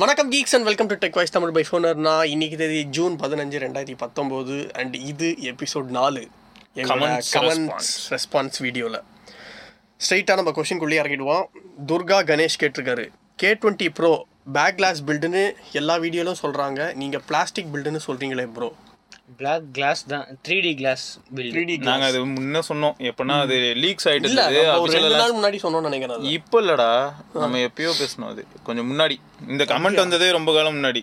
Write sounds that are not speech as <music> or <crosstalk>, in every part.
வணக்கம் geeks and welcome to tech voice Tamil by Phoner நான் இன்னைக்கு தேதி ஜூன் பதினஞ்சு ரெண்டாயிரத்தி பத்தொம்போது அண்ட் இது எபிசோட் நாலு. கமெண்ட்ஸ் ரெஸ்பான்ஸ் வீடியோவில் ஸ்ட்ரைட்டாக நம்ம கொஷின்குள்ளேயே இறங்கிடுவோம். துர்கா கணேஷ் கேட்டிருக்காரு. K twenty pro back glass பில்டுன்னு எல்லா வீடியோலும் சொல்கிறாங்க நீங்கள் பிளாஸ்டிக் பில்டுன்னு சொல்கிறீங்களே ப்ரோ பிளாக் கிளாஸ் தான். Three D glass three D நாங்க அது முன்ன சொன்னோம். எப்பனா அது லீக்ஸ் ஆயிட்டு இல்லை இருந்தது ஒரு official ரெண்டு எல்லாம் நாள் முன்னாடி சொன்னோம்னு நினைக்கிறேன். இப்ப இல்லடா நம்ம எப்பயோ பேசணும் அது. கொஞ்சம் முன்னாடி. இந்த கமெண்ட் வந்ததே ரொம்ப காலம் முன்னாடி.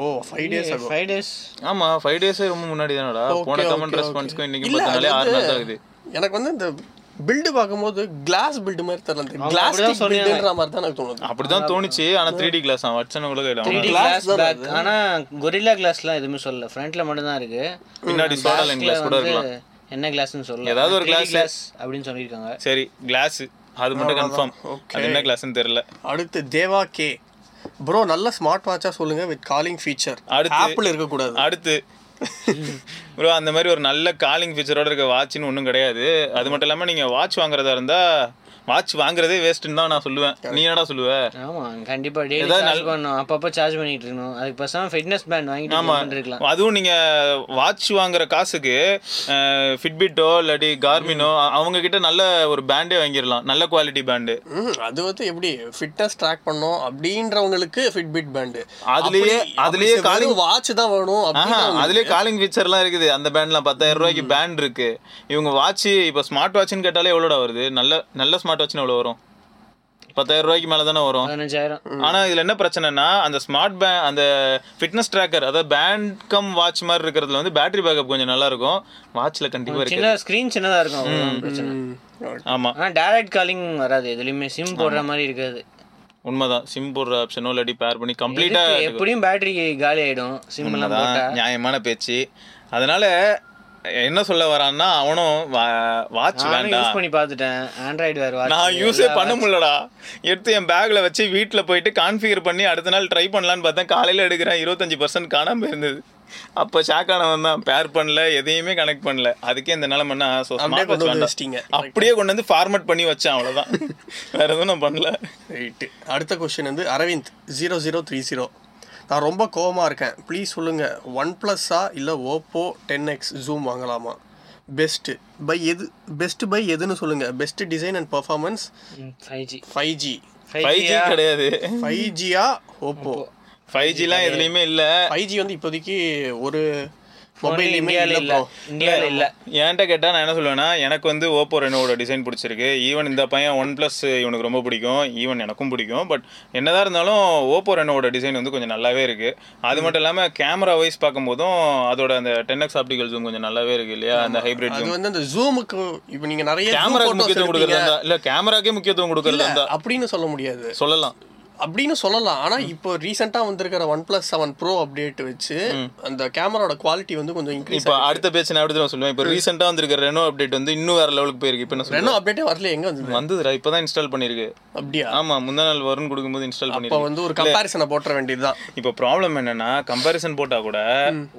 Oh five days five days ஆமா ஃபைவ் டேஸே ரொம்ப முன்னாடி தானடா போன கமெண்ட் ரெஸ்பான்ஸ்க்கும் நாளே அது ஆறு நாள் தான் இருக்குது எனக்கு வந்து இந்த பில்டு பார்க்கும்போது கிளாஸ் பில்டு மாதிரி தெரியல. கிளாஸ்டிக் சொன்னாங்க. பில்டுன்ற மாதிரி தான் எனக்கு தோணுது. அப்படிதான் தோணுச்சு. ஆனா த்ரீ டி கிளாஸ் வச்சன கூட கையில த்ரீ டி Glass கிளாஸ் தானே பேக் ஆனா கொரில்லா கிளாஸ்லாம் எதுவுமே சொல்லல. ஃப்ரண்ட்ல மட்டும் தான் இருக்கு. பின்னாடி சோடா லைன் கிளாஸ் கூட இருக்கலாம். என்ன கிளாஸ்னு சொல்லல. ஏதாவது ஒரு 3D glass. glass அப்படின்னு சொல்லியிருக்காங்க. சரி கிளாஸ் அது மட்டும் கன்ஃபார்ம் அது என்ன கிளாஸ்னு தெரியல. அடுத்து தேவா கே ப்ரோ நல்ல ஸ்மார்ட் வாட்சா சொல்லுங்க வித் காலிங் ஃபீச்சர் அடுத்து- ஆப்பிள் இருக்கக்கூடாது. அடுத்து ப்ரோ அந்த மாதிரி ஒரு நல்ல காலிங் ஃபீச்சரோட இருக்க வாட்ச்னு ஒன்றும் கிடையாது. அது மட்டும் இல்லாமல் நீங்கள் வாட்ச் வாங்குறதா இருந்தால் வாட்ச் வாங்குறதே வேஸ்ட்டுன்னு தான் நான் சொல்லுவேன். நீ என்னடா சொல்லுவ? ஆமா கண்டிப்பா டெய்லி சார்ஜ் பண்ணணும். அப்பப்போ சார்ஜ் பண்ணிட்டு இருக்கணும். அதுக்கு பேசாம ஃபிட்னஸ் பேண்ட் வாங்கிட்டு ஆமா. பண்ணிருக்கலாம் அதுவும் நீங்க வாட்ச் வாங்குற காசுக்கு ஃபிட்பிட்டோ இல்லாட்டி கார்மினோ அவங்க கிட்ட நல்ல ஒரு பேண்டே வாங்கிடலாம். நல்ல குவாலிட்டி பேண்டு அது வந்து எப்படி? ஃபிட்னஸ் ட்ராக் பண்ணோம் அப்படின்றவங்களுக்கு ஃபிட்பிட் பேண்டு அதுலயே அதுலயே காலிங் வாட்ச் தான் வேணும் அதுலயே காலிங் ஃபீச்சர்லாம் இருக்குது. அந்த பேண்ட்லாம் பத்தாயிரம் ரூபாய்க்கு பேண்ட் இருக்கு. இவங்க வாட்ச் இப்போ ஸ்மார்ட் வாட்ச்னு கேட்டாலே எவ்வளோடா வருது? நல்ல நல்ல ஸ்மார்ட் வாட்ச்னு எவ்வளோ வரும்? பத்தாயிரம் ரூபாய்க்கு மேலே தானே வரும்? பதினஞ்சாயிரம். ஆனா இதுல என்ன பிரச்சனைனா அந்த ஸ்மார்ட் பே அந்த ஃபிட்னஸ் ட்ராக்கர் அதாவது பேண்ட் கம் வாட்ச் மாதிரி இருக்கிறதுல வந்து பேட்டரி பேக்கப் கொஞ்சம் நல்லா இருக்கும். வாட்ச்ல கண்டிப்பா இருக்கு. சின்ன ஸ்கிரீன் சின்னதா இருக்கும். அவ்வளவுதான் பிரச்சனை ம், okay. ஆமா. ஆனா டைரக்ட் காலிங் வராது. எதுலயுமே சிம் போடுற மாதிரி இருக்காது. உண்மைதான். சிம் போடுற ஆப்ஷனோ இல்லாட்டி பேர் பண்ணி கம்ப்ளீட்டா இதுக்கு எப்படியும் பேட்டரி காலி ஆயிடும். சிம் எல்லாம் நியாயமான பேச்சு. அதனால என்ன சொல்ல வரான்னா அவனும் வாட்ச் வேண்டாம் யூஸ் பண்ணி பார்த்துட்டேன். ஆண்ட்ராய்டு வேறு வாட்ச் நான் யூஸே பண்ண முடியலடா. எடுத்து என் பேக்ல வச்சு வீட்டில் போயிட்டு கான்ஃபிகர் பண்ணி அடுத்த நாள் ட்ரை பண்ணலான்னு பார்த்தேன். காலையில் எடுக்கிறேன் இருபத்தஞ்சு பர்சன்ட் காணாம இருந்தது. அப்போ ஷாக்கானவன் தான். பேர் பண்ணல எதையுமே கனெக்ட் பண்ணல. அதுக்கே இந்த நிலைமைன்னா ஸோ அப்படியே கொண்டு வந்து வச்சிட்டீங்க. அப்படியே கொண்டு வந்து ஃபார்மேட் பண்ணி வச்சேன் அவ்வளோதான் <laughs> வேற எதுவும் நான் பண்ணல. ரைட்டு அடுத்த கொஸ்டின் வந்து Aravind zero zero three zero நான் ரொம்ப கோவமா இருக்கேன். ப்ளீஸ் சொல்லுங்க. ஒன் ப்ளஸ்ஸா இல்லை ஓப்போ டென் எக்ஸ் ஜூம் வாங்கலாமா? பெஸ்ட்டு பை எது பெஸ்ட் பை எதுன்னு சொல்லுங்க. Best design and performance five G five G five G கிடையாது. ஃபைவ் ஜியா ஓப்போ. ஃபைவ் ஜிலாம் எதுலேயுமே இல்லை. ஃபைவ் ஜி வந்து இப்போதைக்கு ஒரு மொபைல்லையுமே இந்தியாவில் இல்லை இந்தியாவில் இல்லை. என்கிட்ட கேட்டால் நான் என்ன சொல்லுவேன்னா எனக்கு வந்து ஓப்போ ரெனோவோட டிசைன் பிடிச்சிருக்கு. ஈவன் இந்த பையன் ஒன் ப்ளஸ் இவனுக்கு ரொம்ப பிடிக்கும். ஈவன் எனக்கும் பிடிக்கும். பட் என்னதான் இருந்தாலும் ஓப்போ ரெனோவோட டிசைன் வந்து கொஞ்சம் நல்லாவே இருக்கு. அது மட்டும் இல்லாமல் கேமரா வைஸ் பார்க்கும்போதும் அதோட அந்த டென் எக்ஸ் ஆப்டிகல் ஜூம் கொஞ்சம் நல்லாவே இருக்கு இல்லையா? அந்த ஹைப்ரிட் அது ஜூம் வந்து அந்த ஜூமுக்கு இப்போ நீங்க நிறைய கேமராக்கு முக்கியத்துவம். கொடுக்கறதா? இல்ல கேமராக்கே முக்கியத்துவம் கொடுக்கறதா அப்படின்னு சொல்ல முடியாது. சொல்லலாம். அப்படின்னு சொல்லலாம். ஆனா இப்போ ரீசெண்டா வந்திருக்கிற one plus seven pro update வச்சு அந்த கேமராவோட குவாலிட்டி வந்து கொஞ்சம் இன்க்ரீஸ் இப்போ அடுத்த பேச்சு நான் எப்படி சொல்லுவேன். இப்போ ரீசெண்டாக வந்திருக்கிற ரெனோ அப்டேட் வந்து இன்னும் வேற லெவலுக்கு போயிருக்கு. இப்போ சொல்றேன் ரெண்டும் அப்டேட்டே வரல எங்க வந்தது? வந்ததுடா இப்பதான் இன்ஸ்டால் பண்ணிருக்கு அப்படியா? ஆமா முந்தா நாள் வரும்னு கொடுக்கும்போது இன்ஸ்டால் இப்போ பண்ணிருக்கு வந்து ஒரு கம்பாரிசனை போட்டுற வேண்டியதுதான். இப்போ ப்ராப்ளம் என்னன்னா கம்பேரிசன் போட்டா கூட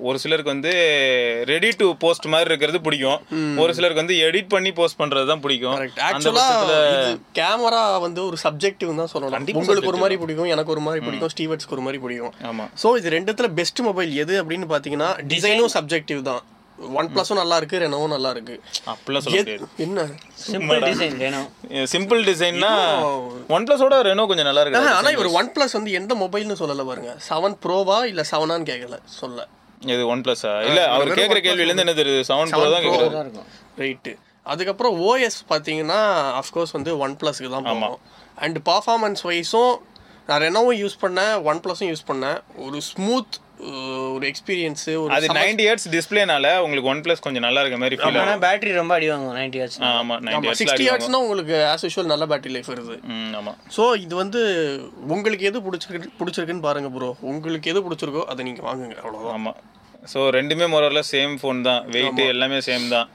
ஒரு சிலருக்கு வந்து ரெடி டு போஸ்ட் மாதிரி இருக்கிறது பிடிக்கும். ஒரு சிலருக்கு வந்து எடிட் பண்ணி போஸ்ட் பண்றது தான் பிடிக்கும். கரெக்ட் அந்த ஆக்சுவலா பட்சத்துல கேமரா வந்து ஒரு சப்ஜெக்டிவ் தான் சொல்லணும். உங்களுக்கு ஒரு மாதிரி பிடிக்கும் எனக்கு ஒரு மாதிரி பிடிக்கும் ஸ்டீவர்ட்ஸ்க்கு ஒரு மாதிரி பிடிக்கும். ஆமா. ஸோ இது ரெண்டுத்துல பெஸ்ட் மொபைல் எது அப்படின்னு பாத்தீங்கன்னா டிசைனும் சப்ஜெக்டிவ் தான். ஒன் பிளஸும் நல்லா இருக்கு ரெனோவும் நல்லா இருக்கு. அப்படிலாம் சொல்ல என்ன? சிம்பிள் டிசைன் வேணும் சிம்பிள் டிசைன்னா ஒன் பிளஸோட ரெனோ கொஞ்சம் நல்லா இருக்கு. ஆனா இவர் ஒன் பிளஸ் வந்து எந்த மொபைல்னு சொல்லல பாருங்க. செவன் ப்ரோவா இல்ல செவனான்னு கேட்கல சொல்ல. இது ஒன் பிளஸா இல்ல அவர் கேக்குற கேள்வியில இருந்து என்ன தெரியுது? செவன் ப்ரோ தான் இருக்கும். ரைட்டு அதுக்கப்புறம் ஓஎஸ் பார்த்தீங்கன்னா அஃப்கோர்ஸ் வந்து ஒன் ப்ளஸ்க்கு தான் போகும். அண்ட் பர்ஃபார்மன்ஸ் வைஸும் நான் ரெனோவும் யூஸ் பண்ணேன் ஒன் ப்ளஸும் யூஸ் பண்ணேன். ஒரு ஸ்மூத் ஒரு எக்ஸ்பீரியன்ஸு ஒரு அது நைன்டி ஹெர்ட்ஸ் டிஸ்பிளேனால உங்களுக்கு ஒன் பிளஸ் கொஞ்சம் நல்லா இருக்க மாதிரி ஃபீல் ஆனா பேட்டரி ரொம்ப அடி வாங்கும் நைன்டி ஹெச் ஆமா நைன்டி ஹெர்ட்ஸ் சிக்ஸ்டி ஹார்ட்ஸ்னா உங்களுக்கு ஆஸ் யூஷுவல் நல்ல பேட்டரி லைஃப் வருது. ம் ஆமா. ஸோ இது வந்து உங்களுக்கு எது பிடிச்சிருக்கு பிடிச்சிருக்குன்னு பாருங்க ப்ரோ உங்களுக்கு எது பிடிச்சிருக்கோ அதை நீங்கள் வாங்குங்க அவ்வளோதான் ஆமா. ஸோ ரெண்டுமே மொரல சேம் ஃபோன் தான். வெயிட் எல்லாமே சேம் தான்.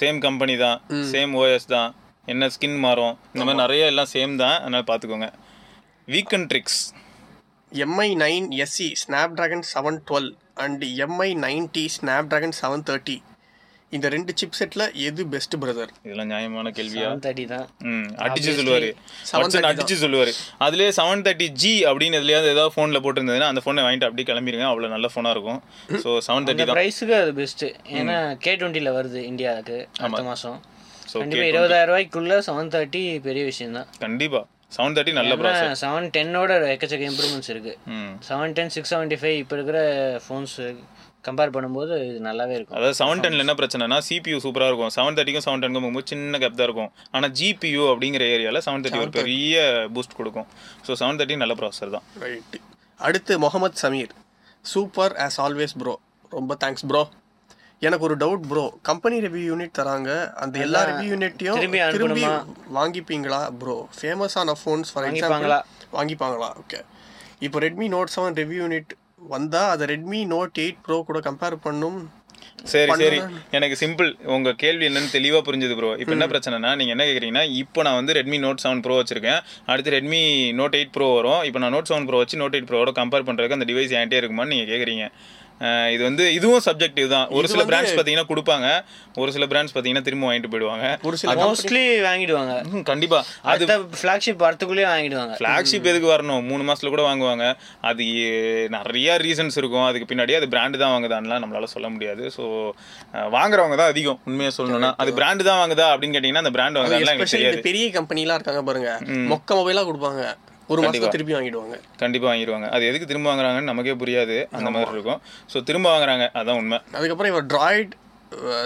சேம் கம்பெனி தான். சேம் ஓஎஸ் தான். என்ன ஸ்கின் மாறும்? இந்த மாதிரி நிறைய எல்லாம் சேம் தான். அதனால பார்த்துக்கோங்க weekend tricks Mi nine SE Snapdragon seven twelve and Mi ninety Snapdragon seven thirty இந்த ரெண்டு சிப் செட்டில் எது பெஸ்ட் பிரதர் இதெல்லாம் நியாயமான கேள்வியா? செவன் தேர்ட்டி தான். அடிச்சு சொல்லுவாரு. 730 வாட்சன் அடிச்சு சொல்லுவாரு. அதுலயே செவன் தேர்ட்டி ஜி அப்படின்னு எதுலயாவது ஏதாவது ஃபோன்ல போட்டிருந்ததுன்னா அந்த ஃபோனை வாங்கிட்டு அப்படியே கிளம்பிடுங்க அவ்வளவு நல்ல ஃபோனா இருக்கும். ஸோ செவன் தேர்ட்டி தான். ப்ரைஸுக்கு அது பெஸ்ட்டு ஏன்னா கே டுவெண்ட்டியில் வருது இந்தியாவுக்கு அடுத்த மாதம் So, கண்டிப்பாக இருபதாயிரம் ரூபாய்க்குள்ள செவன் தேர்ட்டி பெரிய விஷயம் தான் கண்டிப்பா. செவன் தேர்ட்டி நல்ல ப்ராசஸ் செவன் டென்னோட எக்கச்சக்க இம்ப்ரூவ்மெண்ட்ஸ் இருக்கு. ம். Seven ten six seventy five இப்போ இருக்கிற ஃபோன்ஸ் கம்பேர் பண்ணும்போது இது நல்லாவே இருக்கும். அதாவது செவன் டென்ல என்ன பிரச்சனைனா சிபியூ சூப்பரா இருக்கும். செவன் தேர்ட்டிக்கும் செவன் டென்க்கும் போகும்போது சின்ன கேப் தான் இருக்கும். ஆனா ஜிபியூ அப்படிங்கிற ஏரியால செவன் தேர்ட்டி ஒரு பெரிய பூஸ்ட் கொடுக்கும். ஸோ செவன் தேர்ட்டி நல்ல ப்ராசஸர் தான். ரைட்டு அடுத்து Mohammed Sameer. Super as always pro ரொம்ப தேங்க்ஸ் ப்ரோ எனக்கு ஒரு doubt pro company review unit தராங்க. அந்த எல்லா ரிவ்யூ யூனிட்டையும் திரும்பி? வாங்கிப்பீங்களா ப்ரோ ஃபேமஸான ஃபோன்ஸ் ஃபார் எக்ஸாம்பிள் வாங்கிப்பாங்களா? ஓகே இப்போ Redmi Note seven review unit வந்தால் அதை ரெட்மி நோட் எயிட் ப்ரோ கூட கம்பேர் பண்ணும். சரி சரி. எனக்கு சிம்பிள் உங்க கேள்வி என்னன்னு தெளிவா புரிஞ்சுது ப்ரோ இப்போ என்ன பிரச்சனைனா நீங்க என்ன கேக்குறீங்கன்னா இப்போ நான் வந்து ரெட்மி நோட் செவன் ப்ரோ வச்சிருக்கேன். அடுத்து ரெட்மி நோட் எயிட் ப்ரோ வரும். இப்போ நான் நோட் செவன் ப்ரோ வச்சு நோட் எயிட் ப்ரோவோட கம்பேர் பண்றதுக்கு அந்த டிவைஸ் என்கிட்டே இருக்குமான்னு நீங்க கேக்குறீங்க. அஹ் இது வந்து இதுவும் சப்ஜெக்டிவ் தான். ஒரு சில பிராண்ட்ஸ் பாத்தீங்கன்னா கொடுப்பாங்க. ஒரு சில பிராண்ட்ஸ் பாத்தீங்கன்னா திரும்ப வாங்கிட்டு போயிடுவாங்க. ஒரு சில மோஸ்ட்லி வாங்கிடுவாங்க. ம், கண்டிப்பா. அது ஃப்ளாக்ஷிப் வரத்துக்குள்ளேயே வாங்கிடுவாங்க. ஃப்ளாக்ஷிப் எதுக்கு வரணும்? மூணு மாசத்துல கூட வாங்குவாங்க. அது நிறைய ரீசன்ஸ் இருக்கும். அதுக்கு பின்னாடி அது பிராண்டு தான் வாங்குதான்லாம் நம்மளால சொல்ல முடியாது. ஸோ வாங்குறவங்க தான் அதிகம் உண்மையா சொல்லணும்னா. அது பிராண்டு தான் வாங்குதா அப்படின்னு கேட்டிங்கன்னா அந்த பிராண்ட் வாங்குதான்லாம் பெரிய கம்பெனிலாம் இருக்காங்க பாருங்க. மொக்க மொபைலாக கொடுப்பாங்க. ஒரு மாதம் திருப்பி வாங்கிடுவாங்க. கண்டிப்பா வாங்கிடுவாங்க. அது எதுக்கு திரும்ப வாங்குறாங்கன்னு நமக்கே புரியாது. அந்த மாதிரி இருக்கும். ஸோ திரும்ப வாங்குறாங்க. அதான் உண்மை. அதுக்கப்புறம் இவர் ட்ராய்ட்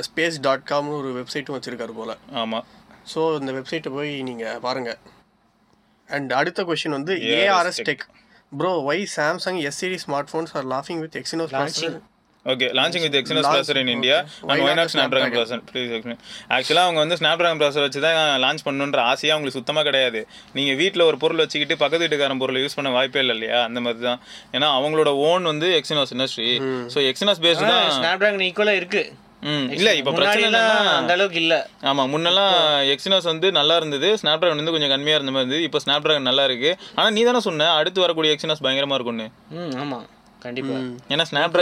ஸ்பேஸ் டாட் காம்னு ஒரு வெப்சைட்டும் வச்சிருக்காரு போல. ஆமா. ஸோ இந்த வெப்சைட்டை போய் நீங்கள் பாருங்க. அண்ட் அடுத்த கொஷின் வந்து ARS tech pro why Samsung S series smart phones are லாஃபிங் with Exynos okay launching with Exynos processor in India and why not Snapdragon? Processor please explain ஆக்சுவலாக அவங்க வந்து ஸ்னாப் ட்ராகன் ப்ராசர் வச்சு தான் லான்ச் பண்ணணுன்ற ஆசையாக அவங்களுக்கு சுத்தமாக கிடையாது. நீங்கள் வீட்டில் ஒரு பொருள் வச்சுக்கிட்டு பக்கத்து வீட்டுக்காரன் பொருளை யூஸ் பண்ண வாய்ப்பே இல்லை இல்லையா? அந்த மாதிரி தான் ஏன்னா அவங்களோட ஓன் வந்து Exynos industry so Exynos based தான் ஸ்னாப் டிராகன் ஈக்குவலாக இருக்கு. ம் இல்லை இப்போ பிரச்சனை அந்த அளவுக்கு இல்ல. ஆமா முன்னெல்லாம் எக்ஸினாஸ் வந்து நல்லா இருந்தது. ஸ்னாப் ட்ராகன் வந்து கொஞ்சம் கம்மியா இருந்த மாதிரி. இருந்தது இப்போ ஸ்னாப் ட்ராகன் நல்லா இருக்கு. ஆனா நீ தானே சொன்ன அடுத்து வரக்கூடிய எக்ஸினாஸ் பயங்கரமா இருக்கும்னு. ஆமா. கண்டிப்பா. ஏன்னா ஸ்னாப்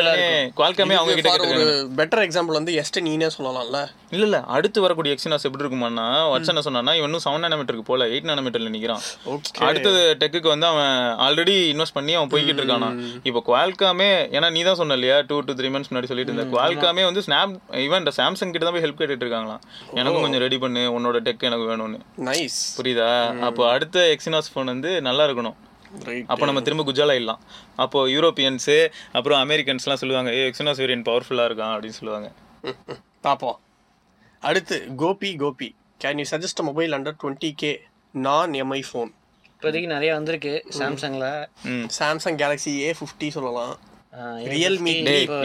குவால்காமே அவங்க கிட்ட ஒரு பெட்டர் எக்ஸாம்பிள் வந்து எஸ்ட் நீனே சொல்லலாம்ல. இல்ல இல்ல. அடுத்து வரக்கூடிய எக்ஸினாஸ் எப்படி இருக்குமான்னா வச்சு என்ன சொன்னான்னா இவன் இன்னும் செவன் நானோமீட்டருக்கு போல எயிட் நானோமீட்டர்ல நிக்கிறான். ஓகே அடுத்தது டெக்குக்கு வந்து அவன் ஆல்ரெடி இன்வெஸ்ட் பண்ணி அவன் போய்கிட்டு இருக்கானா இப்போ குவால்காமே ஏன்னா நீ தான் சொன்ன இல்லையா டூ டு த்ரீ மந்த்ஸ் முன்னாடி சொல்லிட்டு இருந்த குவால்காமே வந்து ஸ்னாப் ஈவன் சாம்சங் கிட்ட தான் போய் ஹெல்ப் கேட்டுட்டு இருக்காங்களாம். எனக்கும் கொஞ்சம் ரெடி பண்ணு உன்னோட டெக் எனக்கு வேணும்னு. நைஸ் புரியுதா? அப்போ அடுத்த எக்ஸினாஸ் ஃபோன் வந்து நல்லா இருக்கணும். அப்போ நம்ம திரும்ப குஜால் ஆயிடலாம் அப்போ யூரோப்பியன்ஸு அப்புறம் அமெரிக்கன்ஸ்லாம் சொல்லுவாங்க ஏ எக்ஸினாஸ் வேரியன்ட் பவர்ஃபுல்லாக இருக்கான் அப்படின்னு சொல்லுவாங்க. <laughs> பார்ப்போம் அடுத்து Gopi Gopi. Can you suggest mobile under twenty K நான் எம்ஐ ஃபோன் இப்போதைக்கு நிறைய வந்திருக்கு சாம்சங்ல ம். சாம்சங் கேலக்ஸி ஏ ஃபிஃப்டி சொல்லலாம். ரியல்மி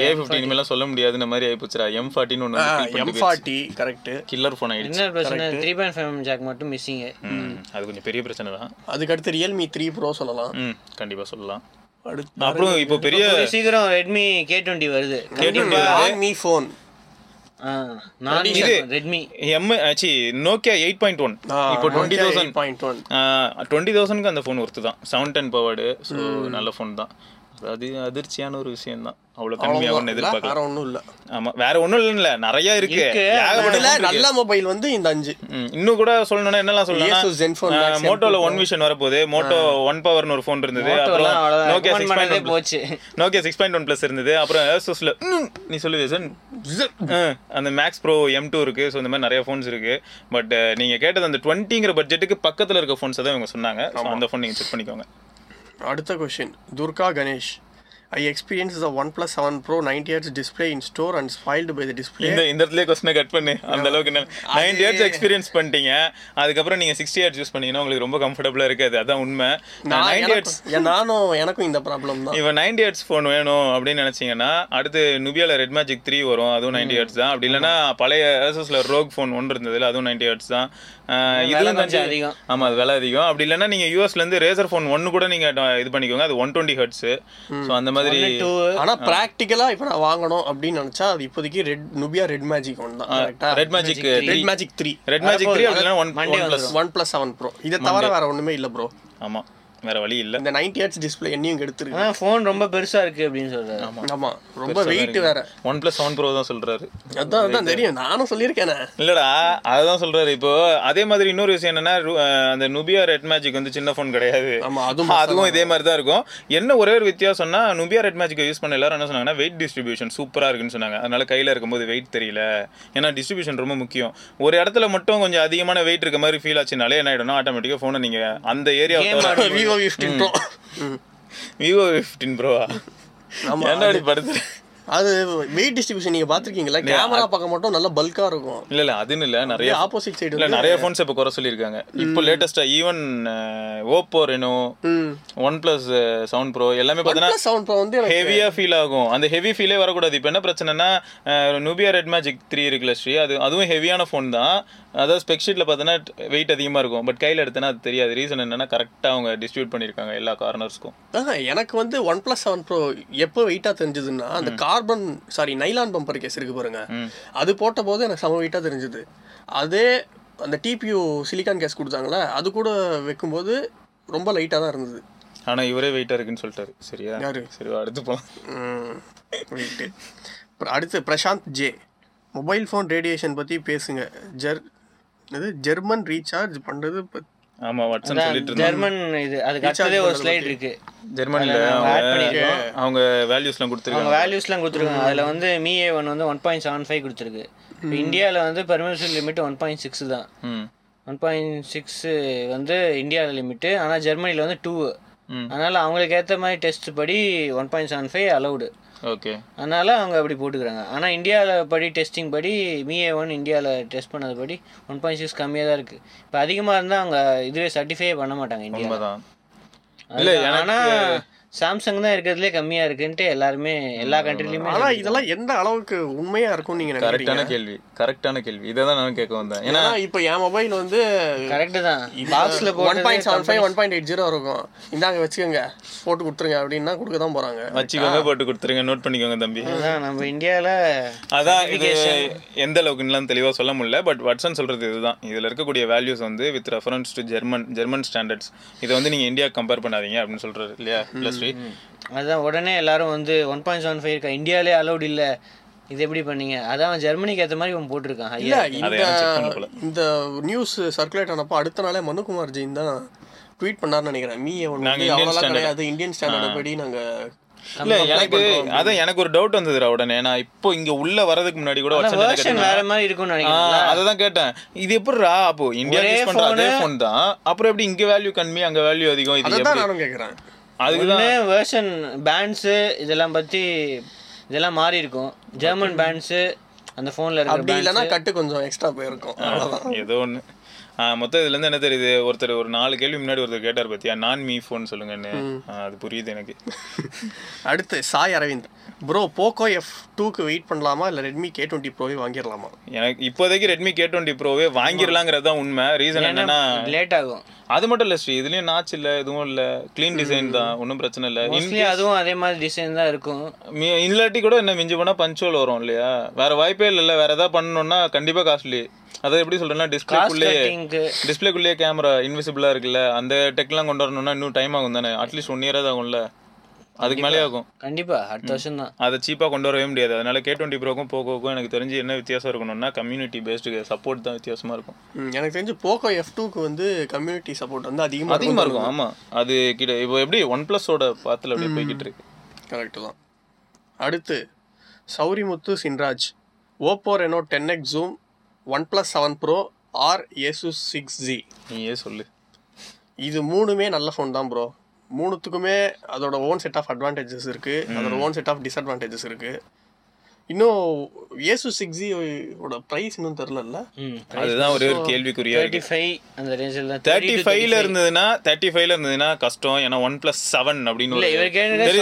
ஏ ஃபிஃப்டி இனிமேலாம் சொல்ல முடியாதுன்னு மாதிரி ஆயிப்போச்சுடா எம் ஃபார்ட்டின்னு ஒன்று M forty correct killer phone ஆயிடுச்சு. என்ன பிரச்சனை? த்ரீ பாயிண்ட் ஃபைவ் ஜாக் மட்டும் மிஸ்ஸிங்கு ம், அது கொஞ்சம் பெரிய பிரச்சனை தான். அதுக்கடுத்து ரியல்மி த்ரீ ப்ரோ சொல்லலாம். ம் கண்டிப்பாக சொல்லலாம். அடுத்து அப்புறம் இப்போ பெரிய சீக்கிரம் ரெட்மி கே டுவெண்ட்டி வருது. மீ ஃபோன் நான் ரெட்மி எம் ஆச்சு நோக்கியா எயிட் பாயிண்ட் ஒன் இப்போ twenty thousand point one twenty தௌசண்ட்க்கு அந்த ஃபோன் ஒர்த்து தான். செவன் டென் பவர்டு ஸோ நல்ல ஃபோன் தான். அது அதிர்ச்சியான ஒரு விஷயம் தான் அவ்வளோ கம்மியாக ஒன்று எதிர்பார்க்கல. வேற ஒன்றும் இல்ல. ஆமா வேற ஒண்ணும் இல்ல நிறைய இருக்கு. ஏகப்பட்ட. நல்ல மொபைல் வந்து இந்த அஞ்சு. இன்னும் கூட சொல்லணும்னா Max சொல்லலாம் மோட்டோல ஒன் விஷன் வரப்போகுது. மோட்டோ ஒன் பவர்னு ஒரு ஃபோன் இருந்தது. அப்புறம் நோக்கியா சிக்ஸ் பாயிண்ட் போச்சு. Nokia six point one plus இருந்தது. அப்புறம் ஏசோஸ்ல நீ சொல்லுவே சார் அந்த மேக்ஸ் ப்ரோ எம் டூ இருக்கு. ஸோ இந்த மாதிரி நிறைய ஃபோன்ஸ் இருக்கு. பட் நீங்க கேட்டது அந்த டுவெண்ட்டிங்கிற பட்ஜெட்டுக்கு பக்கத்துல இருக்க ஃபோன்ஸ் தான் இவங்க சொன்னாங்க. அந்த ஃபோன் நீங்க செக் பண்ணிக்கோங்க. அடுத்த question Durga Ganesh. I experience the one plus seven pro ninety hertz display in store and spoiled by the display இந்த இந்த இடத்துல கொஸ்டினை கட் பண்ணு. அந்த அளவுக்கு நைன் இயர்ஸ் எக்ஸ்பீரியன்ஸ் பண்ணிட்டீங்க. அதுக்கப்புறம் நீங்க சிக்ஸ்டி இயர்ஸ் யூஸ் பண்ணீங்கன்னா உங்களுக்கு ரொம்ப கம்ஃபர்டபுளா இருக்காது. அதான் உண்மை. நான் நைன்டி ஏன் நானும் எனக்கும் இந்த ப்ராப்ளம் தான். இப்போ நைன்டி ஹெட்ஸ் ஃபோன் வேணும் அப்படின்னு நினைச்சீங்கன்னா அடுத்து நுபியால ரெட் மேஜிக் த்ரீ வரும் அதுவும் நைன்டி ஹெட்ஸ் தான். அப்படி இல்லைன்னா பழைய ஏசஸ்ல ரோக் ஃபோன் ஒன்று இருந்ததுல அதுவும் நைன்டி ஹெட்ஸ் தான். இதுவும் கொஞ்சம் அதிகம். ஆமா அது விலை அதிகம். அப்படி இல்லைன்னா நீங்க யூஎஸ்ல இருந்து ரேசர் ஃபோன் ஒன்னு கூட நீங்க ட- இது பண்ணிக்கோங்க. அது ஒன் டுவெண்ட்டி ஹெட்ஸ் ஸோ அந்த மாதிரி டூ ஆனா பிராக்டிக்கலா இப்போ நான் வாங்கணும் அப்படின்னு நினைச்சா அது இப்போதைக்கு red Nubia red magic one தான். கரெக்டா red magic red magic three red magic three one one plus one plus seven pro இதை தவிர வேற ஒண்ணுமே இல்ல ப்ரோ ஆமா. வேற வழி இல்ல. இந்த நைன்டி ஹெட்ஸ் டிஸ்பிளே என்னையும் எடுத்துருக்கு ஆனால் ஃபோன் ரொம்ப பெருசா இருக்கு அப்படின்னு சொல்றாரு. ஆமா. ரொம்ப வெயிட் வேற ஒன் பிளஸ் செவன் ப்ரோ தான் சொல்றாரு. அதான் அதான் தெரியும். நானும் சொல்லியிருக்கேனே இல்லடா அதுதான் சொல்றாரு. இப்போ அதே மாதிரி இன்னொரு விஷயம் என்னன்னா அந்த நுபியா ரெட் மேஜிக் வந்து சின்ன ஃபோன் கிடையாது. ஆமா அதுவும் அதுவும் இதே மாதிரி தான் இருக்கும். என்ன ஒரே ஒரு வித்தியாசம்னா நுபியா ரெட் மேஜிக் யூஸ் பண்ண எல்லாரும் என்ன சொன்னாங்கன்னா வெயிட் டிஸ்ட்ரிபியூஷன் சூப்பரா இருக்குன்னு சொன்னாங்க. அதனால கையில இருக்கும்போது வெயிட் தெரியல. ஏன்னா டிஸ்ட்ரிபியூஷன் ரொம்ப முக்கியம். ஒரு இடத்துல மட்டும் கொஞ்சம் அதிகமான வெயிட் இருக்க மாதிரி ஃபீல் ஆச்சுனாலே என்ன ஆயிடும்னா ஆட்டோமேட்டிக்கா போனை நீங்க அந்த area Vivo fifteen pro Vivo fifteen ப்ரோவா ஆமா, என்ன படுத்து அது வெயிட் டிஸ்ட்ரிபியூஷன் நீங்க பாத்திருக்கீங்களா கேமரா பக்கம் மட்டும் நல்ல பல்கா இருக்கும். இல்ல இல்ல அதுன்னு இல்ல நிறைய ஆப்போசிட் சைடு இல்ல நிறைய ஃபோன்ஸ் இப்போ குறை சொல்லியிருக்காங்க. இப்போ லேட்டஸ்டா even Oppo Reno one plus seven pro எல்லாமே பார்த்தீங்கன்னா சவுண்ட் ப்ரோ வந்து ஹெவியா ஃபீல் ஆகும். அந்த ஹெவி ஃபீலே வரக்கூடாது. இப்போ என்ன பிரச்சனைனா நூபியா ரெட் மேஜிக் த்ரீ இருக்குல்ல ஸ்ரீ அது அதுவும் ஹெவியான ஃபோன் தான். அதாவது ஸ்பெக் ஷீட்டில் பார்த்தோன்னா வெயிட் அதிகமாக இருக்கும். பட் கையில் எடுத்தனா அது தெரியாது. ரீசன் என்னன்னா கரெக்டாக அவங்க டிஸ்ட்ரிபியூட் பண்ணியிருக்காங்க எல்லா கார்னர்ஸ்க்கும் எனக்கு வந்து ஒன் பிளஸ் செவன் ப்ரோ எப்போ வெயிட்டாக தெரிஞ்சதுன்னா அந்த carbon sorry nylon bumper case இருக்கு பாருங்க. அது போட்ட போது எனக்கு செம வெயிட்டாக தெரிஞ்சது. அதே அந்த டிபியூ சிலிக்கான் கேஸ் கொடுத்தாங்களே அது கூட வைக்கும்போது ரொம்ப லைட்டாக தான் இருந்தது. ஆனால் இவரே வெயிட்டாக இருக்குன்னு சொல்லிட்டாரு. சரியா? சரி அடுத்து போகலாம் அடுத்து Prashanth J. Mobile phone radiation பற்றி பேசுங்க. ஜெர் இது ஜெர்மன் ரீசார்ஜ் பண்ணுறது பத்- ஆமாம் வாட்ஸன் சொல்லிட்டு ஜெர்மன் இது அதுக்கு அடுத்ததே ஒரு ஸ்லைட் இருக்கு. Add அவங்க வேல்யூஸ்லாம் அவங்க கொடுத்துருக்காங்க வேல்யூஸ்லாம் கொடுத்துருக்காங்க. அதில் வந்து மீ ஏ ஒன் வந்து ஒன் பாயிண்ட் செவன் ஃபைவ் கொடுத்துருக்கு. இப்போ இந்தியாவில் வந்து permission limit one point six தான். ம் ஒன் பாயிண்ட் சிக்ஸ் வந்து இந்தியாவில் லிமிட்டு ஆனால் ஜெர்மனியில் வந்து டூ ம். அதனால் அவங்களுக்கு ஏற்ற மாதிரி டெஸ்ட் படி one point seven five allowed okay. அதனால் அவங்க அப்படி போட்டுக்கிறாங்க. ஆனால் இந்தியாவில் படி டெஸ்டிங் படி மிஏ ஒன் இந்தியாவில் டெஸ்ட் பண்ணது படி ஒன் பாயிண்ட் சிக்ஸ் கம்மியாக தான் இருக்குது இப்போ அதிகமாக இருந்தால் அவங்க இதுவே சர்டிஃபை பண்ண மாட்டாங்க இந்தியாவில் உண்மைதான். இல்ல ஆனால் சாம்சங் தான் இருக்கிறதுலே கம்மியாக இருக்குன்ட்டு எல்லாருமே எல்லா கண்ட்ரிலையுமே ஆனா இதெல்லாம் எந்த அளவுக்கு உண்மையா இருக்கும் நீங்க நினைக்கிறீங்க? கரெக்டான கேள்வி. கரெக்டான கேள்வி. இதை தான் நான் கேட்க வந்தேன். ஏன்னா இப்போ என் மொபைல் வந்து கரெக்டு தான். பாக்ஸில் one point seven five one point eight zero இருக்கும். இந்தாங்க வச்சுக்கோங்க. போட்டு கொடுத்துருங்க அப்படின்னா கொடுக்க தான் போறாங்க. வச்சுக்கோங்க போட்டு கொடுத்துருங்க. நோட் பண்ணிக்கோங்க தம்பி. அதான் நம்ம இந்தியாவில் அதான் இது எந்த அளவுக்குலாம் தெளிவாக சொல்ல முடியல பட் வாட்ஸன் சொல்றது இதுதான். இதில் இருக்கக்கூடிய வேல்யூஸ் வந்து with reference to German German standards இதை வந்து நீங்கள் இந்தியா கம்பேர் பண்ணாதீங்க அப்படின்னு சொல்றாரு இல்லையா? ப்ளஸ் அதுதான் உடனே எல்லாரும் வந்து ஒன் பாயிண்ட் செவன் ஃபைவ் இருக்கா? இந்தியாவிலே அலௌட் இல்லை. இது எப்படி பண்ணீங்க? அதான் ஜெர்மனிக்கு ஏற்ற மாதிரி இவன் போட்டிருக்கான். இல்ல ஐயா இந்த. இந்த நியூஸ் சர்க்குலேட் ஆனப்போ அடுத்த நாளே மனுகுமார் ஜெயின் தான் ட்வீட் பண்ணாருன்னு நினைக்கிறேன். மீ அவ்வளோலாம். கிடையாது. இந்தியன் ஸ்டாண்டர்ட் படி நாங்க இல்ல எனக்கு அதான் எனக்கு ஒரு டவுட் வந்ததுடா உடனே. நான் இப்போ இங்க உள்ள வரதுக்கு முன்னாடி கூட வேற மாதிரி இருக்கும்னு நினைக்கிறேன் அதை தான் கேட்டேன். இது எப்படிடா அப்போ? இந்தியா யூஸ் பண்ற அதே. ஃபோன் தான். அப்புறம் எப்படி இங்க வேல்யூ கம்மி அங்க வேல்யூ அதிகம்? இது அதை தான் எப்படி நானும் கேட்குறேன் அதுக்கு ஒன்று வேர்ஷன் பேண்ட்ஸு இதெல்லாம் பற்றி இதெல்லாம் மாறி இருக்கும். ஜெர்மன் பேண்ட்ஸு அந்த ஃபோனில் இருக்கிற அப்படி இல்லைன்னா கட்டு கொஞ்சம் எக்ஸ்ட்ரா போயிருக்கும். அவ்வளோதான் ஏதோ ஒன்று மொத்தம் இதுல இருந்து என்ன தெரியுது? ஒருத்தர் ஒரு நாலு கேள்வி முன்னாடி ஒருத்தர் கேட்டார் பத்தியா? நான் மீ ஃபோன் சொல்லுங்கன்னு. அது புரியுது எனக்கு. <laughs> அடுத்து Sai Aravind. Bro Poco F டூக்கு வெயிட் பண்ணலாமா? இல்லை ரெட்மி கே டுவெண்ட்டி ப்ரோவே வாங்கிடலாமா? எனக்கு இப்போதைக்கு ரெட்மி கே டுவெண்ட்டி ப்ரோவே வாங்கிடலாங்கிறது தான் உண்மை. ரீசன் என்னன்னா லேட் ஆகும். அது மட்டும் இல்லை ஸ்ரீ. இதுலயும் நாச் இல்ல எதுவும் இல்ல. க்ளீன் டிசைன் தான். ஒன்றும் பிரச்சனை இல்லை. அதுவும் அதே மாதிரி டிசைன் தான் இருக்கும். மி- இல்லாட்டி கூட என்ன மிஞ்சி போனா பஞ்சோல் வரும் இல்லையா? வேற வாய்ப்பே இல்லைல்ல. வேற ஏதாவது பண்ணணும்னா கண்டிப்பா காஸ்ட்லி அதாவது எப்படி சொல்றேன்னா டிஸ்பிளேக்குள்ளேயே கட்டிங்க்கு டிஸ்பிளேக்குள்ளேயே கேமரா இன்விசிபிளா இருக்குல்ல அந்த டெக்லாம் கொண்டு வரணும்னா இன்னும் டைம் ஆகும் தானே? அட்லீஸ்ட் ஒன் இயராக ஆகும்ல? அதுக்கு மேலே ஆகும். கண்டிப்பா. அடுத்த வருஷம் தான் அதை சீப்பாக கொண்டு வரவே முடியாது. அதனால கே டுவெண்ட்டி ப்ரோக்கும் போக்கோக்கும் எனக்கு தெரிஞ்சு என்ன வித்தியாசம் இருக்கணும்னா கம்யூனிட்டி பேஸ்டு சப்போர்ட் தான் வித்தியாசமா இருக்கும். ம், எனக்கு தெரிஞ்சு போக்கோ எஃப் டூக்கு வந்து கம்யூனிட்டி சப்போர்ட் வந்து அதிகமாக அதிகமாக இருக்கும் ஆமா. அது கிட்ட இப்போ எப்படி ஒன் ப்ளஸோட பாத்தில் அப்படியே போய்கிட்டு இருக்கு. கரெக்டு தான். அடுத்து Sourimuthu Chinraj Oppo Reno ten X zoom one plus seven pro or Asus six Z. நீயே சொல்லு. இது மூணுமே நல்ல ஃபோன் தான் ப்ரோ மூணுத்துக்குமே அதோட ஓன் செட் ஆஃப் அட்வான்டேஜஸ் இருக்கு. அதோட ஓன் செட் ஆஃப் டிஸ்அட்வான்டேஜஸ் இருக்கு. இன்னும் ஏசு சிக்ஸ் ஓட ப்ரைஸ் இன்னும் தெரிலல்ல? அதுதான் ஒரே ஒரு கேள்விக்குறியா தேர்ட்டி ஃபைவ் அந்த ரேஞ்சில் தான் தேர்ட்டி ஃபைவ்ல இருந்ததுன்னா தேர்ட்டி ஃபைவ்ல இருந்ததுன்னா கஷ்டம். ஏன்னா ஒன் பிளஸ் செவன் அப்படின்னு